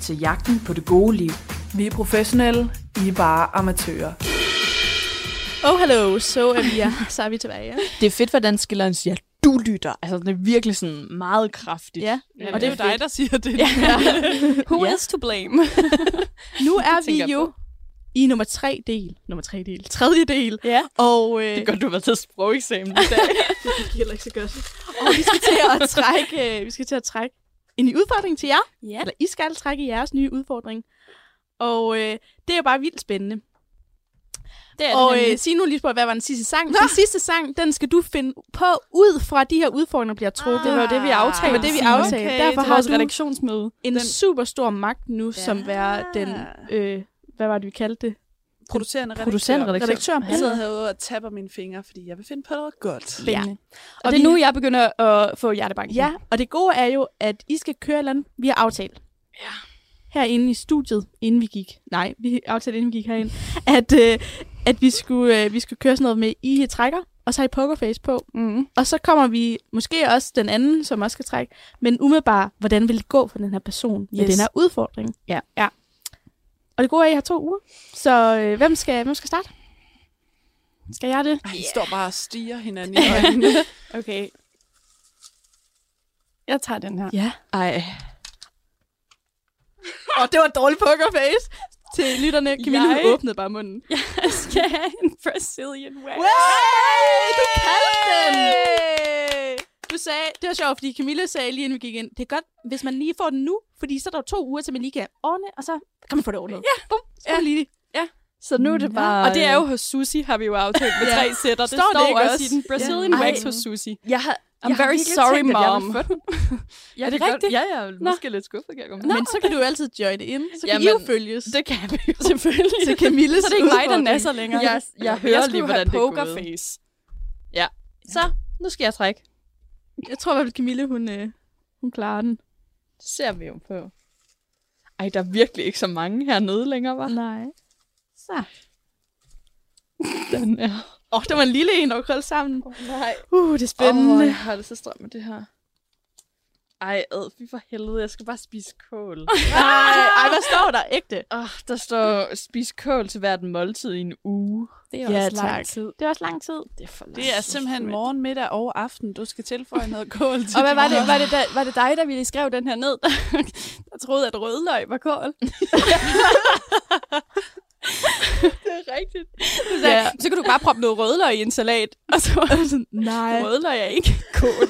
til Jagten på det gode liv. Vi er professionelle, I er bare amatører. Oh, hello, så er vi, ja. så er vi tilbage. Ja. Det er fedt, hvordan skilleren siger, du lytter. Altså, det er virkelig sådan meget kraftigt. Ja, Og det er jo dig, der siger det. Ja. Who Ja. is to blame? Nu er vi jo i nummer tre del. Nummer tre del. Tredje del. Ja. Og øh, Det er godt, du har været til sprogeksamen i dag. det gik heller ikke så godt. Og vi skal til at trække, øh, vi skal til at trække en ny udfordring til jer. Ja. Eller I skal trække jeres nye udfordring. Og øh, det er jo bare vildt spændende. Det er Og det øh, sig nu lige på, hvad var den sidste sang? Den sidste sang, den skal du finde på ud fra de her udfordringer bliver trukket. Det var det, vi aftalte. Det var det, vi aftalte. Okay, Derfor har du redaktionsmøde. en Den- super stor magt nu, ja. som være den... Øh, hvad var det, vi kaldte det? Producerende redaktør. Producent, redaktør. Redaktør. Jeg sidder herude og tapper mine fingre, fordi jeg vil finde på noget godt. Spændende. Og Og det er vi- nu, jeg begynder at få hjertebanken. Ja, og det gode er jo, at I skal køre et eller andet, vi har aftalt. Ja. Herinde i studiet, inden vi gik. Nej, vi aftalte, inden vi gik herind. At, øh, at vi, skulle, øh, vi skulle køre sådan noget med, I trækker, og så har I pokerface på. Mm. Og så kommer vi, måske også den anden, som også skal trække, men umiddelbart, hvordan vil det gå for den her person med Yes. den her udfordring? Ja. ja. Og det gode er, at I har to uger. Så øh, hvem, skal, hvem skal starte? Skal jeg det? Ej, I står bare og stiger hinanden i øjnene. Okay. Jeg tager den her. Ja. Ej. Og det var en dårlig pokerface til lytterne. Camille Jeg- jeg... åbnede bare munden. Jeg skal have en Brazilian wax. Hey, du kaldte den! Sagde, det var sjovt, fordi Camilla sagde lige inden vi gik ind, det er godt, hvis man lige får den nu, fordi så er der jo to uger til, man lige kan ordne, og så kan man få det ordnet. Ja, bum, så ja. lige. Så nu er det bare... Og det er jo hos Susi, har vi jo aftalt med Ja. tre sætter. Det Står står, det ikke også også? i den Brazilian Ja. wax hos Susi. Jeg har, I'm jeg very sorry, tænkt, at jeg mom. den. Jeg Er det kan rigtigt? Godt, ja, jeg er måske lidt skuffet, kan jeg komme. Men så kan du jo altid joine ind, så kan Jamen, I jo følges. Det kan vi jo. Selvfølgelig. Til Camilles Så det er ikke mig, der nasser længere. Jeg, jeg hører jeg lige, skulle hvordan have det er gået. pokerface. Så, nu skal jeg trække. Jeg tror i hvert fald, Camille, hun, øh, hun klarer den. Det ser vi jo på. Ej, der er virkelig ikke så mange hernede længere, var. Nej. Så. Den er... Åh, oh, der var en lille en, der var krøllet sammen. Nej. Uh, det er Åh, spændende. oh, jeg Oh, har det så stramt med det her. Ej, ad, fy for helvede, jeg skal bare spise kål. ej, ej, hvad står der? Ægte. oh, der står, spis kål til hvert måltid i en uge. Det er Ja, også lang tak. tid. Det er også lang tid. Det er for langt. Det er simpelthen morgen, middag og aften. Du skal tilføje noget kål til Og hvad var det, var det, da, var det dig, der ville skrev den her ned, der, der troede, at rødløg var kål? det er rigtigt. Så, sagde, ja. så kan du bare proppe noget rødløg i en salat. Og så var sådan, Nej. rødløg er ikke kål.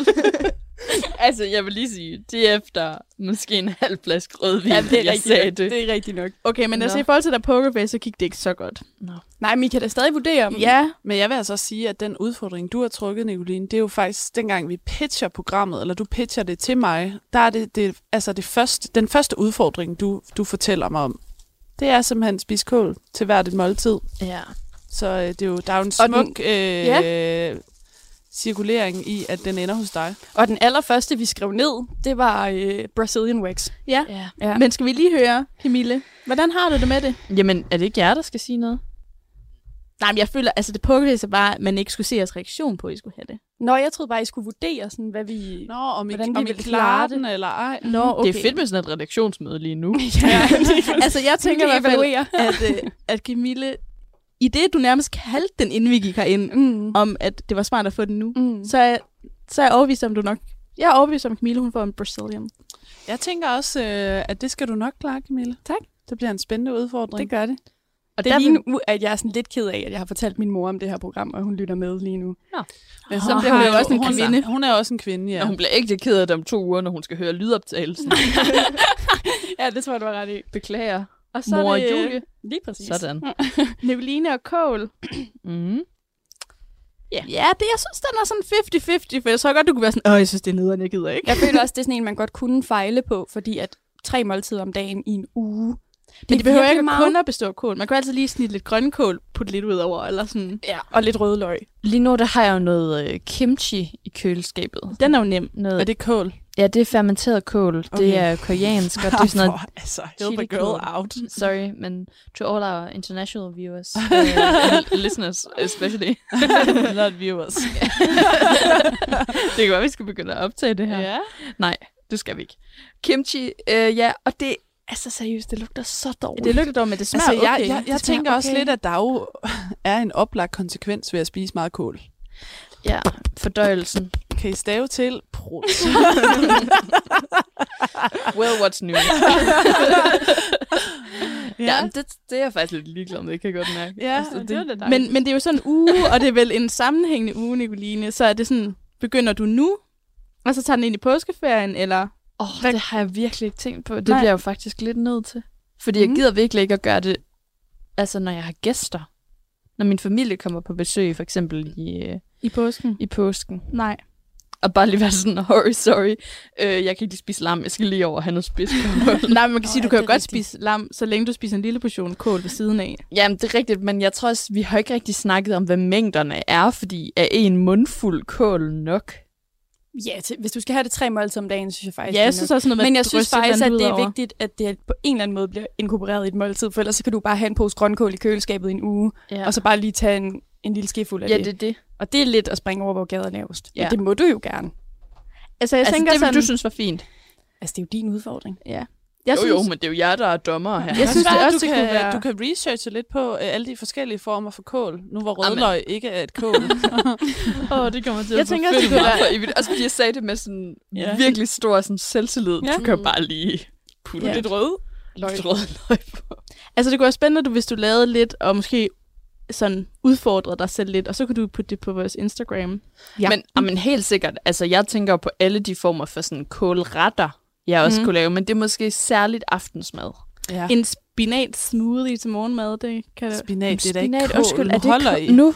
Altså, jeg vil lige sige, det er efter måske en halv flaske rødvin, ja, det er jeg rigtigt sagde nok. det. Det er rigtigt nok. Okay, men altså Nå. i forhold til der pokerface, så gik det ikke så godt. Nej, men I kan da stadig vurdere, om Ja, Men jeg vil altså også sige, at den udfordring, du har trukket, Nicoline, det er jo faktisk, dengang vi pitcher programmet, eller du pitcher det til mig, der er det, det altså det første, den første udfordring, du, du fortæller mig om. Det er simpelthen spise kål til hvert et måltid. Ja. Så øh, det er jo, der er jo en smuk øh, cirkulering i, at den ender hos dig. Og den allerførste, vi skrev ned, det var øh, Brazilian wax. ja. ja. Ja. Men skal vi lige høre, Camille, hvordan har du det med det? Jamen, er det ikke jer, der skal sige noget? Nej, men jeg føler, altså det pokerface er bare, at man ikke skulle se jeres reaktion på, at I skulle have det. Nå, jeg troede bare, I skulle vurdere, sådan, hvad vi... Nå, om I, Hvordan vi om ville klarer klare den, eller ej. Nå, Okay. Det er fedt med sådan et redaktionsmøde lige nu. ja, altså jeg tænker i hvert fald, at, øh, at Camille, i det du nærmest kaldte den, inden vi gik herind, Mm. om at det var smart at få den nu, Mm. så er, så er jeg overbevist om, du nok... Jeg er overbevist om, at Camille hun får en Brazilian. Jeg tænker også, øh, at det skal du nok klare, Camille. Tak. Det bliver en spændende udfordring. Det gør det. Og det er lige nu, at jeg er sådan lidt ked af, at jeg har fortalt min mor om det her program, og hun lytter med lige nu. Men Så bliver hun jo også en hun, kvinde. Hun er også en kvinde, ja. Og hun bliver ikke ked af det om to uger, når hun skal høre lydoptagelsen. Ja, det tror jeg, du har ret i. Beklager. Og så Mor er det Julie. Lige præcis. Sådan. Nicoline og Kål. Mm. Ja, ja det, jeg synes, den er sådan 50-50, for jeg tror godt, du kunne være sådan, åh, jeg synes, det er nederen, jeg gider ikke. Jeg føler også, det er sådan en, man godt kunne fejle på, fordi at tre måltider om dagen i en uge, Men det behøver ikke meget. kun at bestå af kål. Man kan altid lige snitte lidt grønkål, putte lidt ud over, eller sådan. Ja, og lidt rødløg. Lige nu der har jeg jo noget øh, kimchi i køleskabet. Den er jo nem. Noget, Er det kål? Ja, det er fermenteret kål. Okay. Det er koreansk, og det er sådan noget... For, altså, help a girl out. Sorry, men to all our international viewers, uh, listeners especially. Not viewers. det kan være, vi skal begynde at optage det her. Ja. Nej, det skal vi ikke. Kimchi, øh, ja, og det, altså seriøst, det lugter så dårligt. Det lugter dårligt, men det smager Altså, jeg, okay. jeg, jeg smager tænker også okay. lidt, at der jo er en oplagt konsekvens ved at spise meget kål. Ja, fordøjelsen. Kan I stave til prut? well, what's new? Ja. ja, men det, det er jeg faktisk lidt ligeglad med, det kan jeg godt mærke. Ja, altså, det var lidt Men, men det er jo sådan en uge, og det er vel en sammenhængende uge, Nicoline. Så er det sådan, begynder du nu, og så tager den ind i påskeferien, eller... Åh, oh, det har jeg virkelig ikke tænkt på. Det Nej. bliver jeg jo faktisk lidt nødt til. Fordi jeg Mhm. gider virkelig ikke at gøre det, altså når jeg har gæster. Når min familie kommer på besøg, for eksempel i, øh, I påsken? i påsken. Nej. Og bare lige være sådan, sorry, sorry. Øh, jeg kan ikke lige spise lam, jeg skal lige over og have noget spidskål. Nej, men man kan sige, Nå, du kan ja, jo godt rigtigt. spise lam, så længe du spiser en lille portion kål ved siden af. Jamen, det er rigtigt, men jeg tror også, vi har ikke rigtig snakket om, hvad mængderne er, fordi er en mundfuld kål nok? Ja, til, hvis du skal have det tre måltider om dagen, synes jeg faktisk, Ja, jeg synes også noget med Men at jeg synes faktisk, at det er over. vigtigt, at det på en eller anden måde bliver inkorporeret i et måltid, for ellers så kan du bare have en pose grønkål i køleskabet i en uge, Ja. og så bare lige tage en, en lille skefuld af Ja, det. det er det. Og det er lidt at springe over, hvor gaden er lavest. Ja. Men det må du jo gerne. Altså, jeg altså, tænker det vil sådan... du synes var fint. Altså, det er jo din udfordring. Ja. Jeg jo, synes, jo, men det er jo jer, der er dommer her. Jeg synes, det også, du, det kan, kunne være... du kan researche lidt på øh, alle de forskellige former for kål, nu hvor Amen. rødløg ikke er et kål. Åh, oh, det kommer til Jeg at tænker forfølge kunne mig være- fordi jeg sagde det med sådan Ja. virkelig stor sådan selvtillid. Ja. Du kan bare lige putte Ja. lidt rød. Løg. Lidt rød løg på. Altså, det kunne være spændende, du, hvis du lavede lidt, og måske sådan udfordrede dig selv lidt, og så kunne du putte det på vores Instagram. Ja. Men, ah, men helt sikkert, altså jeg tænker på alle de former for sådan kålretter, jeg også mm. kunne lave, men det er måske særligt aftensmad. ja. En spinat smoothie til morgenmad, det kan det... Spinat, det er da ikke Spinat, kål. undskyld, er det holder I. nu?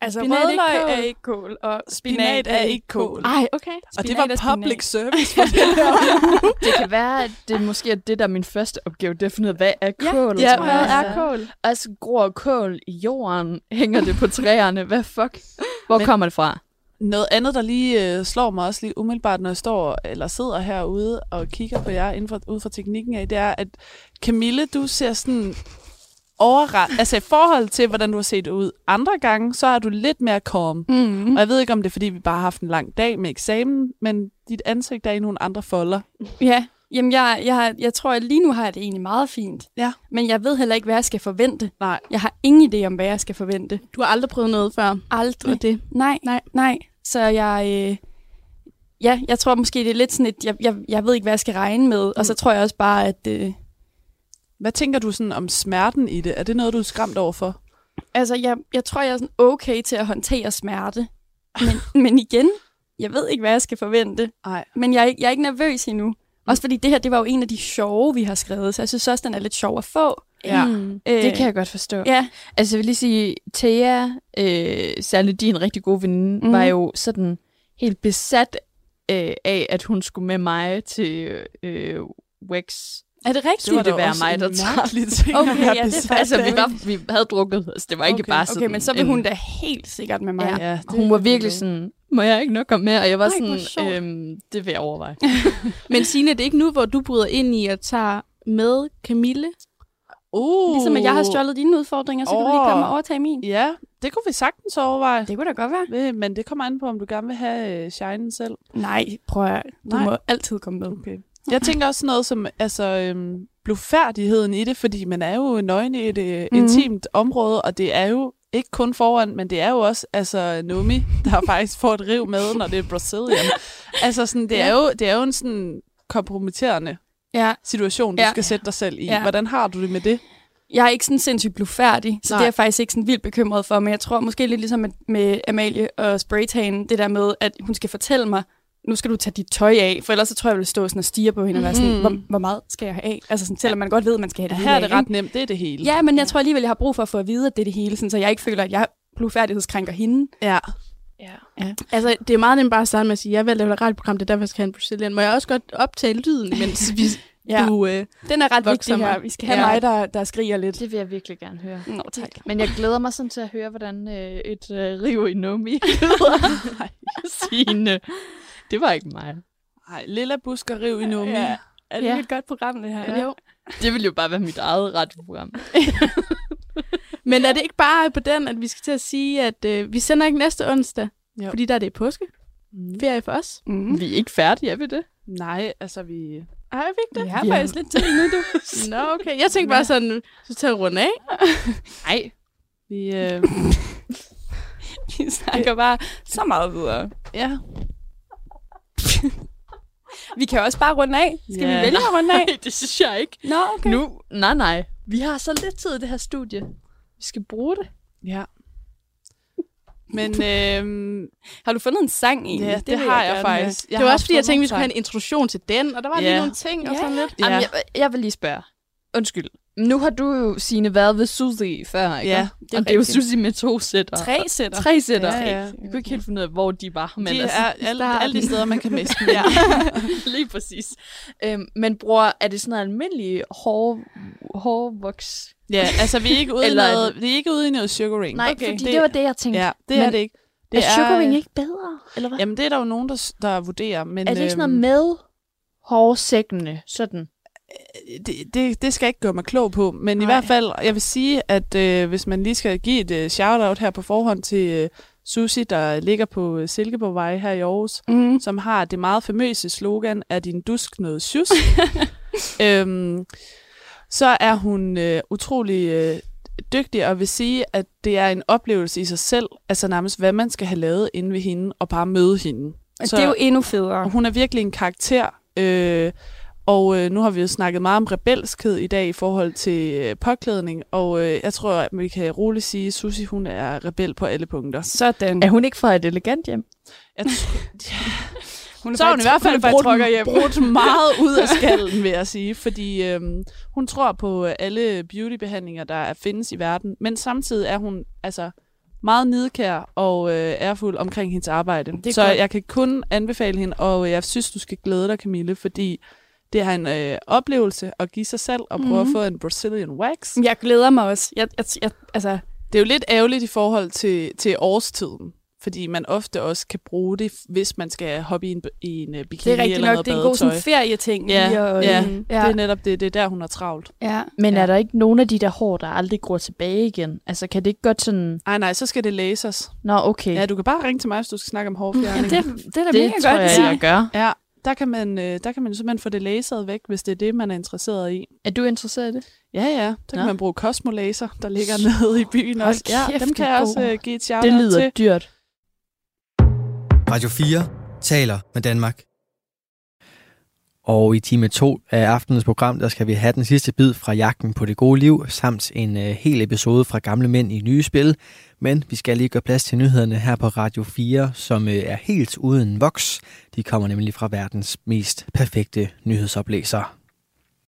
Altså, Spinat er ikke rødløg er ikke kål, og Spinat er ikke kål. Ej, okay. Og det Spinat var er spinat. public service for det her. Det kan være, at det måske er det, der er min første opgave, det er at finde ud af, hvad er Ja, kål? Ja, tror hvad er kål? Altså, gror kål i jorden? Hænger det på træerne? Hvad fuck? Hvor Men- kommer det fra? Noget andet, der lige øh, slår mig også lige umiddelbart, når jeg står eller sidder herude og kigger på jer inden for, ud fra teknikken af, det er, at Camille, du ser sådan overret... altså i forhold til, hvordan du har set ud andre gange, så er du lidt mere calm. Mm. Og jeg ved ikke, om det er, fordi vi bare har haft en lang dag med eksamen, men dit ansigt er i nogle andre folder. Ja, jamen jeg, jeg, jeg tror, at lige nu har jeg det egentlig meget fint. Ja. Men jeg ved heller ikke, hvad jeg skal forvente. Nej. Jeg har ingen idé om, hvad jeg skal forvente. Du har aldrig prøvet noget før. Aldrig. Og det. Nej, Nej. nej. Så jeg... Øh, ja, jeg tror måske, det er lidt sådan et... Jeg, jeg, jeg ved ikke, hvad jeg skal regne med. Og så tror jeg også bare, at... Øh, Hvad tænker du sådan om smerten i det? Er det noget, du er skræmt over for? altså, jeg, jeg tror, jeg er sådan okay til at håndtere smerte. Men, men igen, jeg ved ikke, hvad jeg skal forvente. Nej. Men jeg, er ikke- jeg er ikke nervøs endnu. Også fordi det her, det var jo en af de sjove, vi har skrevet. Så jeg synes også, den er lidt sjov at få. Ja. Mm. Øh, Det kan jeg godt forstå. Ja, Altså, jeg vil lige sige, Thea, øh, særligt din rigtig gode veninde, mm. var jo sådan helt besat øh, af, at hun skulle med mig til øh, Wex. Er det rigtigt? Så ville det være mig, en der tager ting Okay, ja, det er Altså, vi, var, vi havde drukket, altså det var ikke Okay, bare sådan Okay, men så vil en- hun da helt sikkert med mig. Ja. Ja, det Hun var virkelig du. sådan, må jeg ikke nok komme med? Og jeg var Ej, sådan, øhm, det vil jeg overveje. Men Signe, det er ikke nu, hvor du bryder ind i at tage med Camille? Uh. Ligesom at jeg har stjålet dine udfordringer, så kan du lige komme og overtage min. Ja, det kunne vi sagtens overveje. Det kunne da godt være. Det, men det kommer an på, om du gerne vil have øh, shinen selv. Nej, prøv at Du Nej. må altid komme med. Okay. Jeg tænker også noget som altså, øhm, blufærdigheden i det, fordi man er jo nøgen i et øh, intimt område, og det er jo ikke kun foran, men det er jo også altså, Nomi, der faktisk får et riv med, når det er Brazilian. altså, sådan, det, er jo, det er jo en sådan kompromitterende Ja, situation, du Ja. skal sætte dig selv i. Ja. Hvordan har du det med det? jeg er ikke sådan sindssygt blufærdig, så Nej. det er jeg faktisk ikke sådan vildt bekymret for, men jeg tror måske lidt ligesom med, med Amalie og Spraytan, det der med, at hun skal fortælle mig, nu skal du tage dit tøj af, for ellers så tror jeg, jeg vil stå sådan og stige på hende og være sådan, Mhm. hvor, hvor meget skal jeg have af? Altså sådan, selvom man godt ved, at man skal have det Her er hele det af, ret nemt, det er det hele. Ja, men jeg tror alligevel, jeg har brug for at få at vide, at det er det hele, sådan, så jeg ikke føler, at jeg blufærdighedskrænker hende. Ja. Ja. Altså, det er meget nemt bare at starte med at sige, jeg vil lave et radioprogram, det er derfor, jeg skal have en Brazilian. Må jeg også godt optage lyden, mens vi, Ja. du... Øh, Den er ret vigtig her. Vi skal have Ja. mig, der, der skriger lidt. Det vil jeg virkelig gerne høre. Nå, tak. Men jeg glæder mig sådan til at høre, hvordan øh, et øh, riv i Nomi lyder. Nej, Signe. Det var ikke mig. Ej, Lilla Busker riv i Nomi. Ja. Er det Ja. et godt program, det her? Ja. Jo. Det ville jo bare være mit eget radioprogram. men er det ikke bare på den, at vi skal til at sige, at øh, vi sender ikke næste onsdag? Jo. Fordi der er det påske. Mm. Ferie for os. Mm. Vi er ikke færdige, er vi det? Nej, altså vi... Ej, jeg fik det. Vi har ja. faktisk lidt tid nu, du. Nå, okay. Jeg tænkte bare sådan, så tager jeg runde af. Nej. Vi, øh, Vi snakker bare så meget videre. ja. Vi kan også bare runde af. Skal Ja. vi vælge at runde af? Nej, det synes jeg ikke. Nå, okay. Nu, nej, nej. Vi har så lidt tid i det her studie. Vi skal bruge det. ja. Men øh, Har du fundet en sang egentlig? ja, det, vil har jeg, gerne, faktisk. det var også fordi, jeg tænkte, vi skulle have en introduktion til den, og der var lige Ja. nogle ting og Ja. sådan lidt. Ja. Jamen, jeg, jeg vil lige spørge. Undskyld. Nu har du jo, Signe, været ved Susie før, ikke? Ja, det er, og det er jo rigtigt. Med to sætter. Tre sætter. Tre sætter. Ja, ja. Jeg kunne ikke helt finde ud af, hvor de var. Men de altså, er alle, alle de steder, man kan miste dem. ja, lige præcis. Øhm, men bror, er det sådan noget almindelig hår, hårvoks? Ja, altså vi er ikke ude, i Eller er noget, vi er ikke ude i noget sugaring. Nej, okay. fordi det, det var det, jeg tænkte. Ja, det men er det ikke. Det er sugaring ikke bedre, eller hvad? Jamen, det er der jo nogen, der, der vurderer. Men, er det ikke sådan øhm, noget med hårsækkene, sådan? Det, det, det skal jeg ikke gøre mig klog på, men Nej. i hvert fald, jeg vil sige, at øh, hvis man lige skal give et øh, shout-out her på forhånd til øh, Susi, der ligger på øh, Silkeborgvej her i Aarhus, Mm. som har det meget famøse slogan, er din dusk noget sjus? øhm, så er hun øh, utrolig øh, dygtig, og vil sige, at det er en oplevelse i sig selv, altså nærmest, hvad man skal have lavet inde ved hende, og bare møde hende. Så, det er jo endnu federe. Hun er virkelig en karakter, øh, og øh, nu har vi jo snakket meget om rebelskhed i dag i forhold til øh, påklædning, og øh, jeg tror, at vi kan roligt sige, at Susi, hun er rebel på alle punkter. Sådan. Er hun ikke fra et elegant hjem? Jeg tror, Hun så har hun i hvert fald faktisk brugt, trykker brugt meget ud af skallen, vil jeg sige, fordi øhm, hun tror på øh, alle beautybehandlinger, der er- findes i verden, men samtidig er hun altså meget nidkær og øh, ærfuld omkring hendes arbejde. er Så godt. jeg kan kun anbefale hende, og jeg synes, du skal glæde dig, Camille, fordi det er en øh, oplevelse at give sig selv og prøve Mhm. at få en Brazilian wax. Jeg glæder mig også. Jeg, jeg, jeg, altså, Det er jo lidt ærgerligt i forhold til, til årstiden, fordi man ofte også kan bruge det, hvis man skal hoppe i en, i en øh, det bikini er rigtigt nok. Det er en god sådan, badetøj. ferieting. Ja, at, ja. Det er netop det. Det er der, hun er travlt. ja. Men Ja. er der ikke nogen af de der hår, der aldrig gror tilbage igen? Altså, kan det ikke godt sådan... Ej, nej, så skal det læses. Nå, okay. Ja, du kan bare ringe til mig, hvis du skal snakke om Ja, hårfjerning. det, det er da det mega tror godt. jeg, ja. jeg gør. Ja, der kan, man, øh, der kan man simpelthen få det laseret væk, hvis det er det, man er interesseret i. Er du interesseret i det? Ja, ja. Der kan Nå. man bruge Cosmolaser, der ligger nede i byen også. Ja, dem det kan jeg også øh, give et shout Det lyder til. dyrt. Radio 4 taler med Danmark. Og i time 2 af aftenens program, der skal vi have den sidste bid fra Jagten på det gode liv, samt en øh, hel episode fra Gamle Mænd i Nye Spil. Men vi skal lige gøre plads til nyhederne her på Radio 4, som øh, er helt uden voks. De kommer nemlig fra verdens mest perfekte nyhedsoplæser.